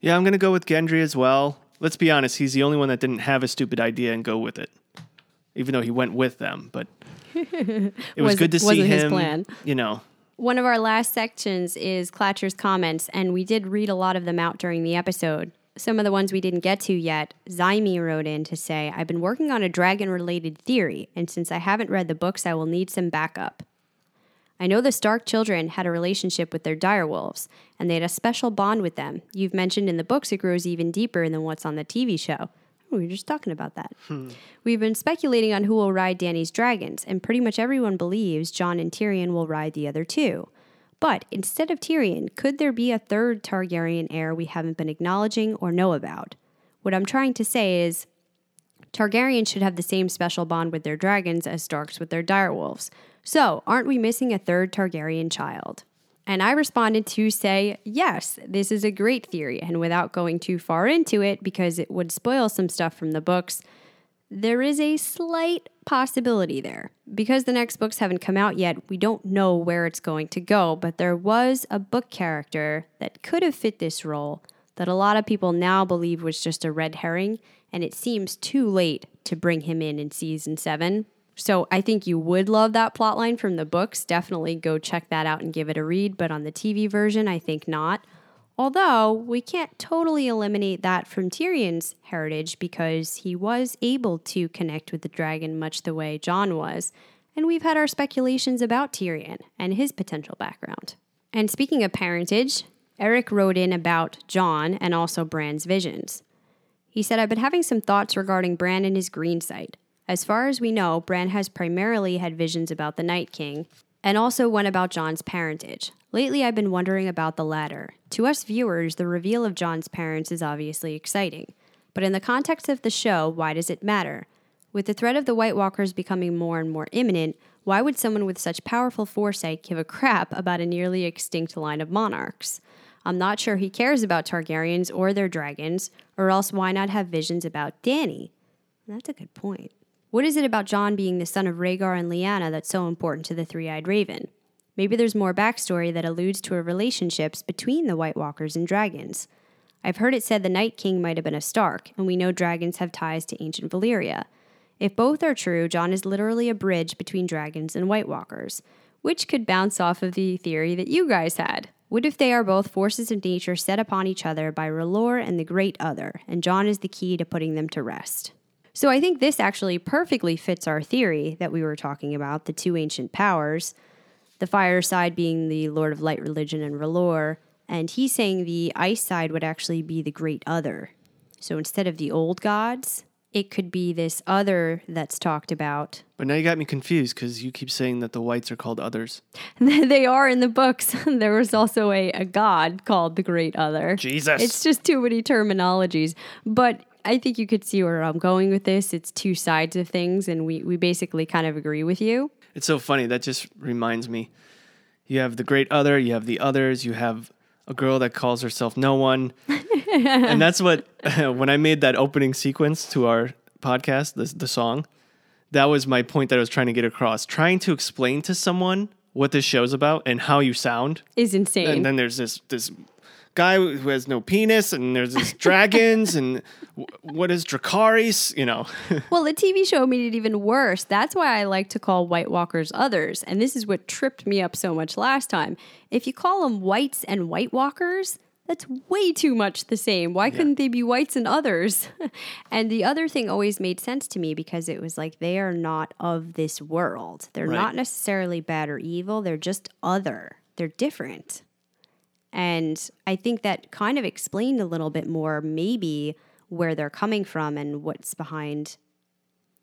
Yeah, I'm gonna go with Gendry as well. Let's be honest, he's the only one that didn't have a stupid idea and go with it. Even though he went with them, but it was, Was- good to see his him. plan. You know, One of our last sections is Klatcher's comments, and we did read a lot of them out during the episode. Some of the ones we didn't get to yet, Zyme wrote in to say, I've been working on a dragon related theory, and since I haven't read the books, I will need some backup. I know the Stark children had a relationship with their direwolves, and they had a special bond with them. You've mentioned in the books it grows even deeper than what's on the TV show. Oh, we were just talking about that. Hmm. We've been speculating on who will ride Dany's dragons, and pretty much everyone believes Jon and Tyrion will ride the other two. But instead of Tyrion, could there be a third Targaryen heir we haven't been acknowledging or know about? What I'm trying to say is Targaryens should have the same special bond with their dragons as Starks with their direwolves. So, aren't we missing a third Targaryen child? And I responded to say, yes, this is a great theory. And without going too far into it, because it would spoil some stuff from the books, there is a slight possibility there. Because the next books haven't come out yet, we don't know where it's going to go, but there was a book character that could have fit this role that a lot of people now believe was just a red herring, and it seems too late to bring him in in season seven. So I think you would love that plotline from the books. Definitely go check that out and give it a read, but on the TV version, I think not. Although we can't totally eliminate that from Tyrion's heritage because he was able to connect with the dragon much the way Jon was, and we've had our speculations about Tyrion and his potential background. And speaking of parentage, Eric wrote in about Jon and also Bran's visions. He said, I've been having some thoughts regarding Bran and his green sight. As far as we know, Bran has primarily had visions about the Night King and also one about Jon's parentage. Lately, I've been wondering about the latter. To us viewers, the reveal of Jon's parents is obviously exciting. But in the context of the show, why does it matter? With the threat of the White Walkers becoming more and more imminent, why would someone with such powerful foresight give a crap about a nearly extinct line of monarchs? I'm not sure he cares about Targaryens or their dragons, or else why not have visions about Dany? That's a good point. What is it about Jon being the son of Rhaegar and Lyanna that's so important to the Three Eyed Raven? Maybe there's more backstory that alludes to a relationships between the White Walkers and dragons. I've heard it said the Night King might have been a Stark, and we know dragons have ties to ancient Valyria. If both are true, Jon is literally a bridge between dragons and White Walkers, which could bounce off of the theory that you guys had. What if they are both forces of nature set upon each other by R'hllor and the Great Other, and Jon is the key to putting them to rest? So I think this actually perfectly fits our theory that we were talking about the two ancient powers, the fire side being the Lord of Light religion and R'hllor, and he's saying the ice side would actually be the Great Other. So instead of the old gods, it could be this other that's talked about. But now you got me confused because you keep saying that the whites are called others. they are in the books. there was also a, a god called the Great Other. Jesus. It's just too many terminologies. But I think you could see where I'm going with this. It's two sides of things, and we, we basically kind of agree with you. It's so funny. That just reminds me. You have the great other, you have the others, you have a girl that calls herself no one. and that's what, when I made that opening sequence to our podcast, the, the song, that was my point that I was trying to get across. Trying to explain to someone what this show's about and how you sound. Is insane. And then there's this, this guy who has no penis, and there's this dragons, and w- what is Dracarys? You know, well, the TV show made it even worse. That's why I like to call White Walkers others. And this is what tripped me up so much last time. If you call them whites and White Walkers, that's way too much the same. Why couldn't they be whites and others? and the other thing always made sense to me because it was like they are not of this world. They're Right. not necessarily bad or evil, they're just other. They're different. And I think that kind of explained a little bit more, maybe, where they're coming from and what's behind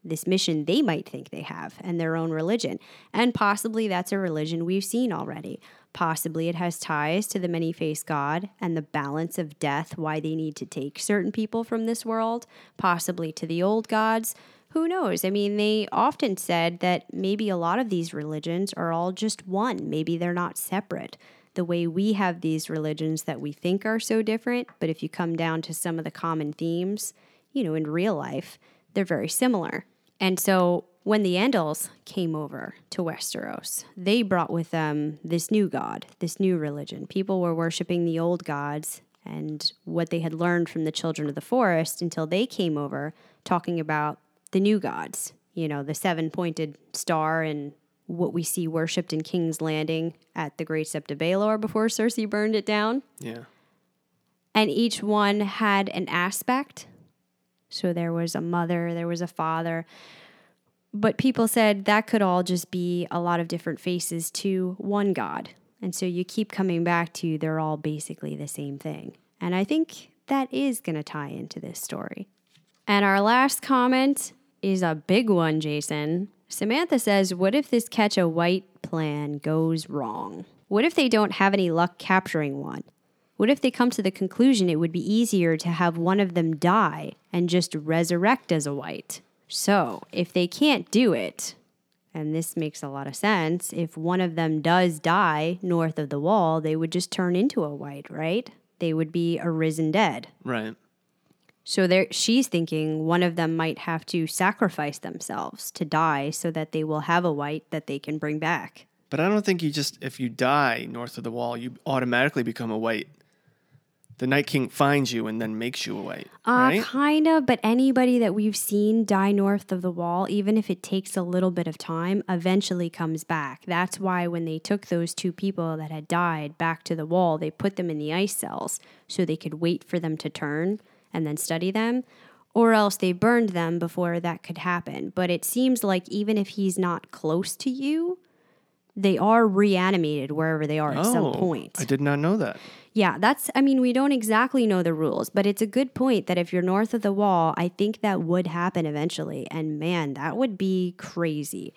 this mission they might think they have and their own religion. And possibly that's a religion we've seen already. Possibly it has ties to the many faced God and the balance of death, why they need to take certain people from this world, possibly to the old gods. Who knows? I mean, they often said that maybe a lot of these religions are all just one. Maybe they're not separate. The way we have these religions that we think are so different, but if you come down to some of the common themes, you know, in real life, they're very similar. And so when the Andals came over to Westeros, they brought with them this new god, this new religion. People were worshiping the old gods and what they had learned from the children of the forest until they came over talking about the new gods, you know, the seven pointed star and what we see worshipped in King's Landing at the Great Sept of Baelor before Cersei burned it down yeah. and each one had an aspect. So there was a mother, there was a father. But people said that could all just be a lot of different faces to one God. And so you keep coming back to they're all basically the same thing. And I think that is going to tie into this story. And our last comment is a big one, Jason. Samantha says, What if this catch a white plan goes wrong? What if they don't have any luck capturing one? What if they come to the conclusion it would be easier to have one of them die and just resurrect as a white? So, if they can't do it, and this makes a lot of sense, if one of them does die north of the wall, they would just turn into a white, right? They would be arisen dead. Right. So there, she's thinking one of them might have to sacrifice themselves to die so that they will have a white that they can bring back. But I don't think you just, if you die north of the wall, you automatically become a white. The Night King finds you and then makes you a white. Uh, right? kind of, but anybody that we've seen die north of the wall, even if it takes a little bit of time, eventually comes back. That's why when they took those two people that had died back to the wall, they put them in the ice cells so they could wait for them to turn and then study them, or else they burned them before that could happen. But it seems like even if he's not close to you, they are reanimated wherever they are at some Oh, point. I did not know that. Yeah, that's, I mean, we don't exactly know the rules, but it's a good point that if you're north of the wall, I think that would happen eventually. And man, that would be crazy.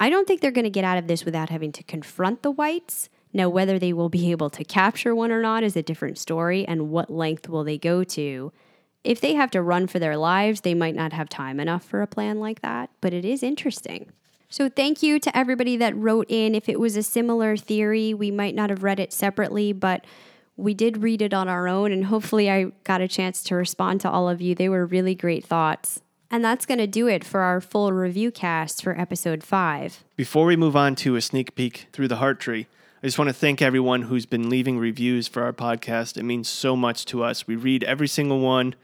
I don't think they're going to get out of this without having to confront the whites. Now, whether they will be able to capture one or not is a different story, and what length will they go to? If they have to run for their lives, they might not have time enough for a plan like that, but it is interesting. So, thank you to everybody that wrote in. If it was a similar theory, we might not have read it separately, but we did read it on our own, and hopefully, I got a chance to respond to all of you. They were really great thoughts. And that's going to do it for our full review cast for episode five. Before we move on to a sneak peek through the heart tree, I just want to thank everyone who's been leaving reviews for our podcast. It means so much to us. We read every single one.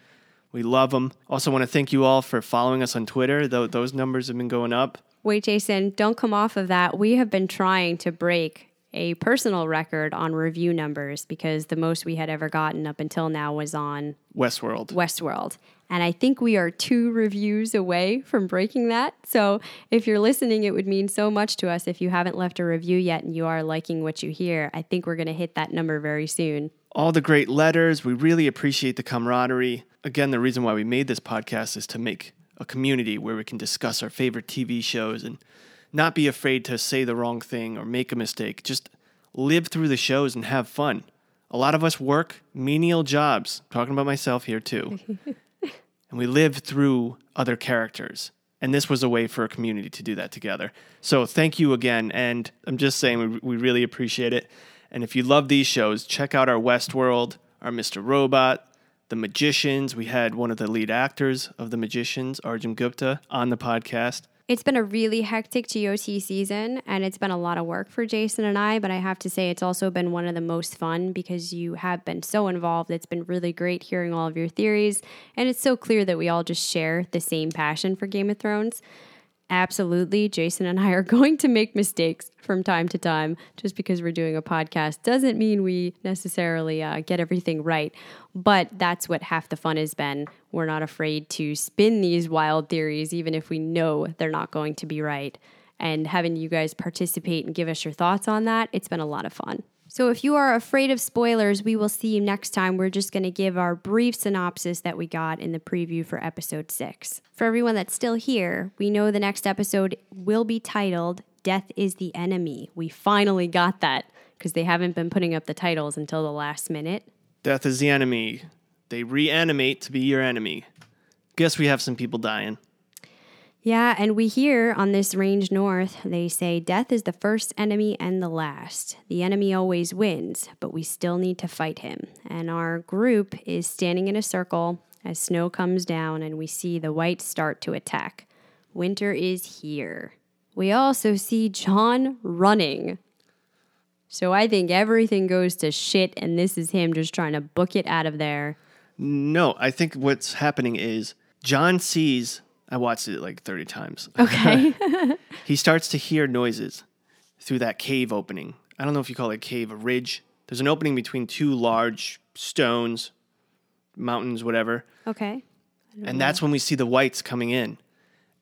We love them. Also, want to thank you all for following us on Twitter. Though those numbers have been going up. Wait, Jason, don't come off of that. We have been trying to break a personal record on review numbers because the most we had ever gotten up until now was on Westworld. Westworld. And I think we are two reviews away from breaking that. So if you're listening, it would mean so much to us if you haven't left a review yet and you are liking what you hear. I think we're going to hit that number very soon. All the great letters. We really appreciate the camaraderie. Again, the reason why we made this podcast is to make a community where we can discuss our favorite TV shows and not be afraid to say the wrong thing or make a mistake. Just live through the shows and have fun. A lot of us work menial jobs, talking about myself here too, and we live through other characters. And this was a way for a community to do that together. So thank you again. And I'm just saying, we, we really appreciate it. And if you love these shows, check out our Westworld, our Mr. Robot, The Magicians. We had one of the lead actors of The Magicians, Arjun Gupta, on the podcast. It's been a really hectic GOT season and it's been a lot of work for Jason and I, but I have to say it's also been one of the most fun because you have been so involved. It's been really great hearing all of your theories, and it's so clear that we all just share the same passion for Game of Thrones. Absolutely, Jason and I are going to make mistakes from time to time. Just because we're doing a podcast doesn't mean we necessarily uh, get everything right. But that's what half the fun has been. We're not afraid to spin these wild theories, even if we know they're not going to be right. And having you guys participate and give us your thoughts on that, it's been a lot of fun. So, if you are afraid of spoilers, we will see you next time. We're just going to give our brief synopsis that we got in the preview for episode six. For everyone that's still here, we know the next episode will be titled Death is the Enemy. We finally got that because they haven't been putting up the titles until the last minute. Death is the enemy. They reanimate to be your enemy. Guess we have some people dying. Yeah, and we hear on this range north, they say death is the first enemy and the last. The enemy always wins, but we still need to fight him. And our group is standing in a circle as snow comes down and we see the whites start to attack. Winter is here. We also see Jon running. So I think everything goes to shit, and this is him just trying to book it out of there. No, I think what's happening is Jon sees. I watched it like 30 times. Okay. he starts to hear noises through that cave opening. I don't know if you call it a cave, a ridge. There's an opening between two large stones, mountains, whatever. okay. And that's when we see the whites coming in.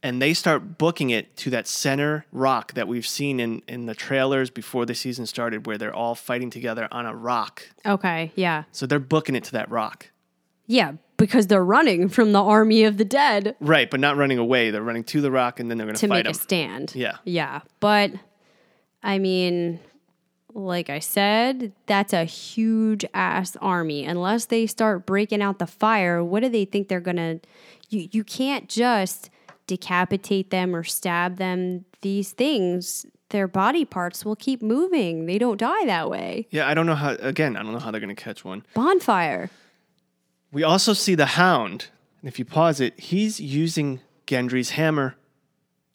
And they start booking it to that center rock that we've seen in, in the trailers before the season started, where they're all fighting together on a rock. Okay, yeah. So they're booking it to that rock. Yeah, because they're running from the army of the dead Right, but not running away. They're running to the rock and then they're going to fight make a stand. Yeah. Yeah. But I mean, like I said, that's a huge ass army. Unless they start breaking out the fire, what do they think they're gonna you you can't just decapitate them or stab them. These things, their body parts will keep moving. They don't die that way. Yeah, I don't know how, again, I don't know how they're going to catch one. Bonfire. We also see the hound. And if you pause it, he's using Gendry's hammer.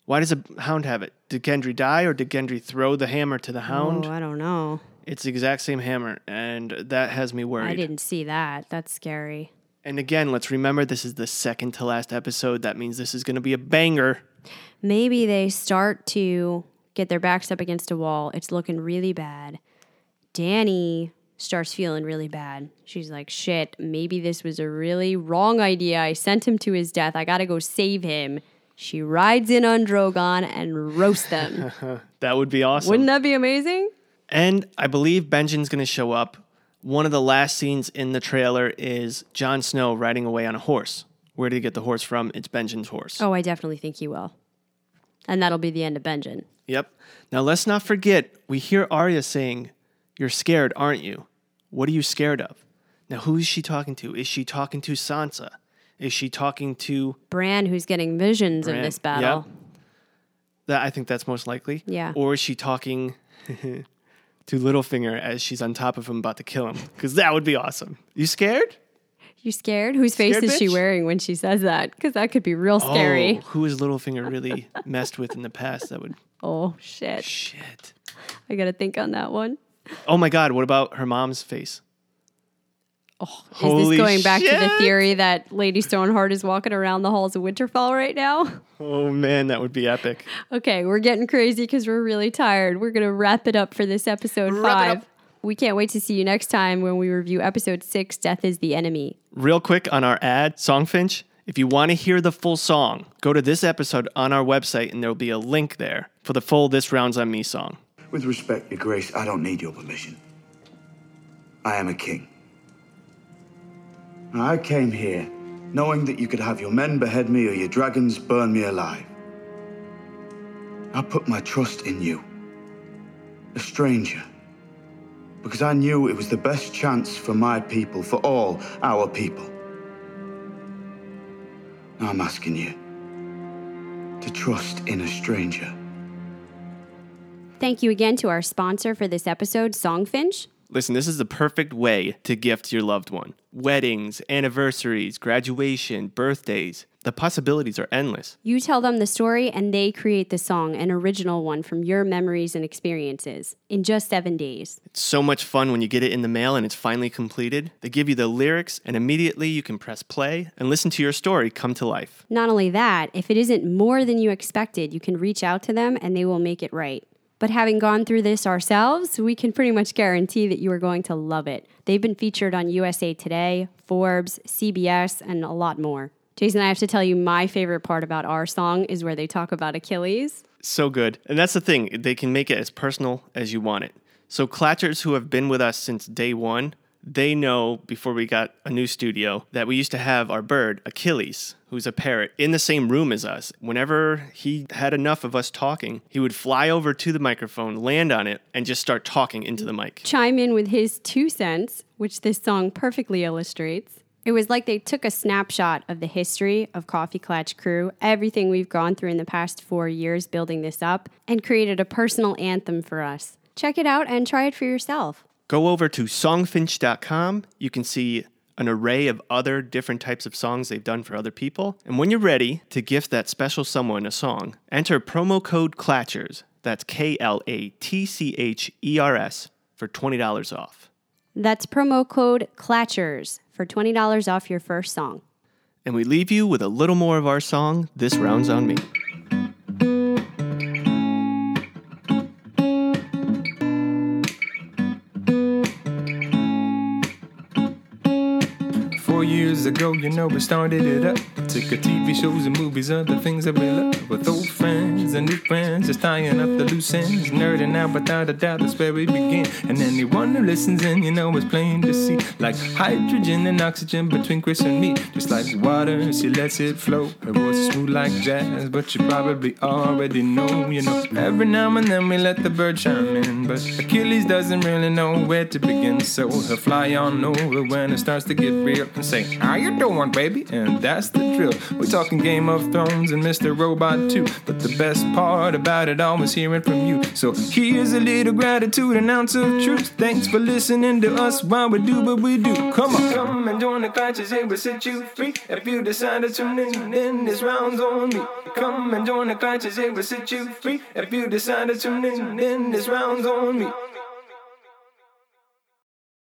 Why does a hound have it? Did Gendry die or did Gendry throw the hammer to the oh, hound? Oh, I don't know. It's the exact same hammer, and that has me worried. I didn't see that. That's scary. And again, let's remember this is the second to last episode. That means this is going to be a banger. maybe they start to get their backs up against a wall. It's looking really bad. Dany starts feeling really bad. She's like, shit, maybe this was a really wrong idea. I sent him to his death. I got to go save him. She rides in on Drogon and roasts them. That would be awesome. Wouldn't that be amazing? And I believe Benjen's going to show up. One of the last scenes in the trailer is Jon Snow riding away on a horse. Where did he get the horse from? It's Benjen's horse. Oh, I definitely think he will. And that'll be the end of Benjen. Yep. Now let's not forget, we hear Arya saying, You're scared, aren't you? What are you scared of? Now, who is she talking to? Is she talking to Sansa? Is she talking to Bran, who's getting visions Bran? of this battle. Yep. That I think that's most likely. Yeah. Or is she talking to Littlefinger as she's on top of him about to kill him? Because that would be awesome. You scared? You scared? Whose face Scared, is she wearing when she says that? Because that could be real scary. Oh, who has Littlefinger really messed with in the past? That would Oh, shit. shit. I got to think on that one. Oh my God! What about her mom's face? Oh, is this going back to the theory that Lady Stoneheart is walking around the halls of Winterfell right now? Oh man, that would be epic. Okay, we're getting crazy because we're really tired. We're going to wrap it up for this episode Wrap five. We can't wait to see you next time when we review episode six Death is the Enemy. Real quick on our ad, Songfinch. If you want to hear the full song, go to this episode on our website, and there will be a link there for the full "This Rounds on Me" song. With respect, Your Grace, I don't need your permission. I am a king. I came here knowing that you could have your men behead me or your dragons burn me alive. I put my trust in you, a stranger, because I knew it was the best chance for my people, for all our people. Now I'm asking you to trust in a stranger. Thank you again to our sponsor for this episode, Songfinch. Listen, this is the perfect way to gift your loved one. Weddings, anniversaries, graduation, birthdays. The possibilities are endless. You tell them the story and they create the song, an original one from your memories and experiences, in just seven days. It's so much fun when you get it in the mail and it's finally completed. They give you the lyrics, and immediately you can press play and listen to your story come to life. Not only that, if it isn't more than you expected, you can reach out to them and they will make it right. But having gone through this ourselves, we can pretty much guarantee that you are going to love it. They've been featured on USA Today, Forbes, CBS, and a lot more. Jason, I have to tell you, my favorite part about our song is where they talk about Achilles. So good. And that's the thing, they can make it as personal as you want it. So, Klatchers who have been with us since day one, they know before we got a new studio that we used to have our bird, Achilles, who's a parrot, in the same room as us. Whenever he had enough of us talking, he would fly over to the microphone, land on it, and just start talking into the mic. Chime in with his two cents, which this song perfectly illustrates. It was like they took a snapshot of the history of Coffee Klatch Crew, everything we've gone through in the past four years building this up, and created a personal anthem for us. Check it out and try it for yourself. Go over to songfinch.com. You can see an array of other different types of songs they've done for other people. And when you're ready to gift that special someone a song, enter promo code KLATCHERS. That's K L A T C H E R S for $20 off. That's promo code KLATCHERS for $20 off your first song. And we leave you with a little more of our song, This Round's on Me. Ago, you know, we started it up. Took a TV shows and movies, other things that we love. With old friends and new friends, just tying up the loose ends. Nerding out without a doubt, that's where we begin. And anyone who listens in, you know, is plain to see. Like hydrogen and oxygen between Chris and me. Just like water, she lets it flow. Voice is smooth like jazz, but you probably already know, you know. Every now and then we let the bird chime in. But Achilles doesn't really know where to begin. So he'll fly on over when it starts to get real and say, How you doing, baby? And that's the drill. We're talking Game of Thrones and Mr. Robot too. But the best part about it all was hearing from you. So here's a little gratitude, an ounce of truth. Thanks for listening to us while we do what we do. Come on. Come and join the Klatchers, it will set you free. If you decide to tune in, then this round's on me. Come and join the Klatchers, it will set you free. If you decide to tune in, then this round's on me.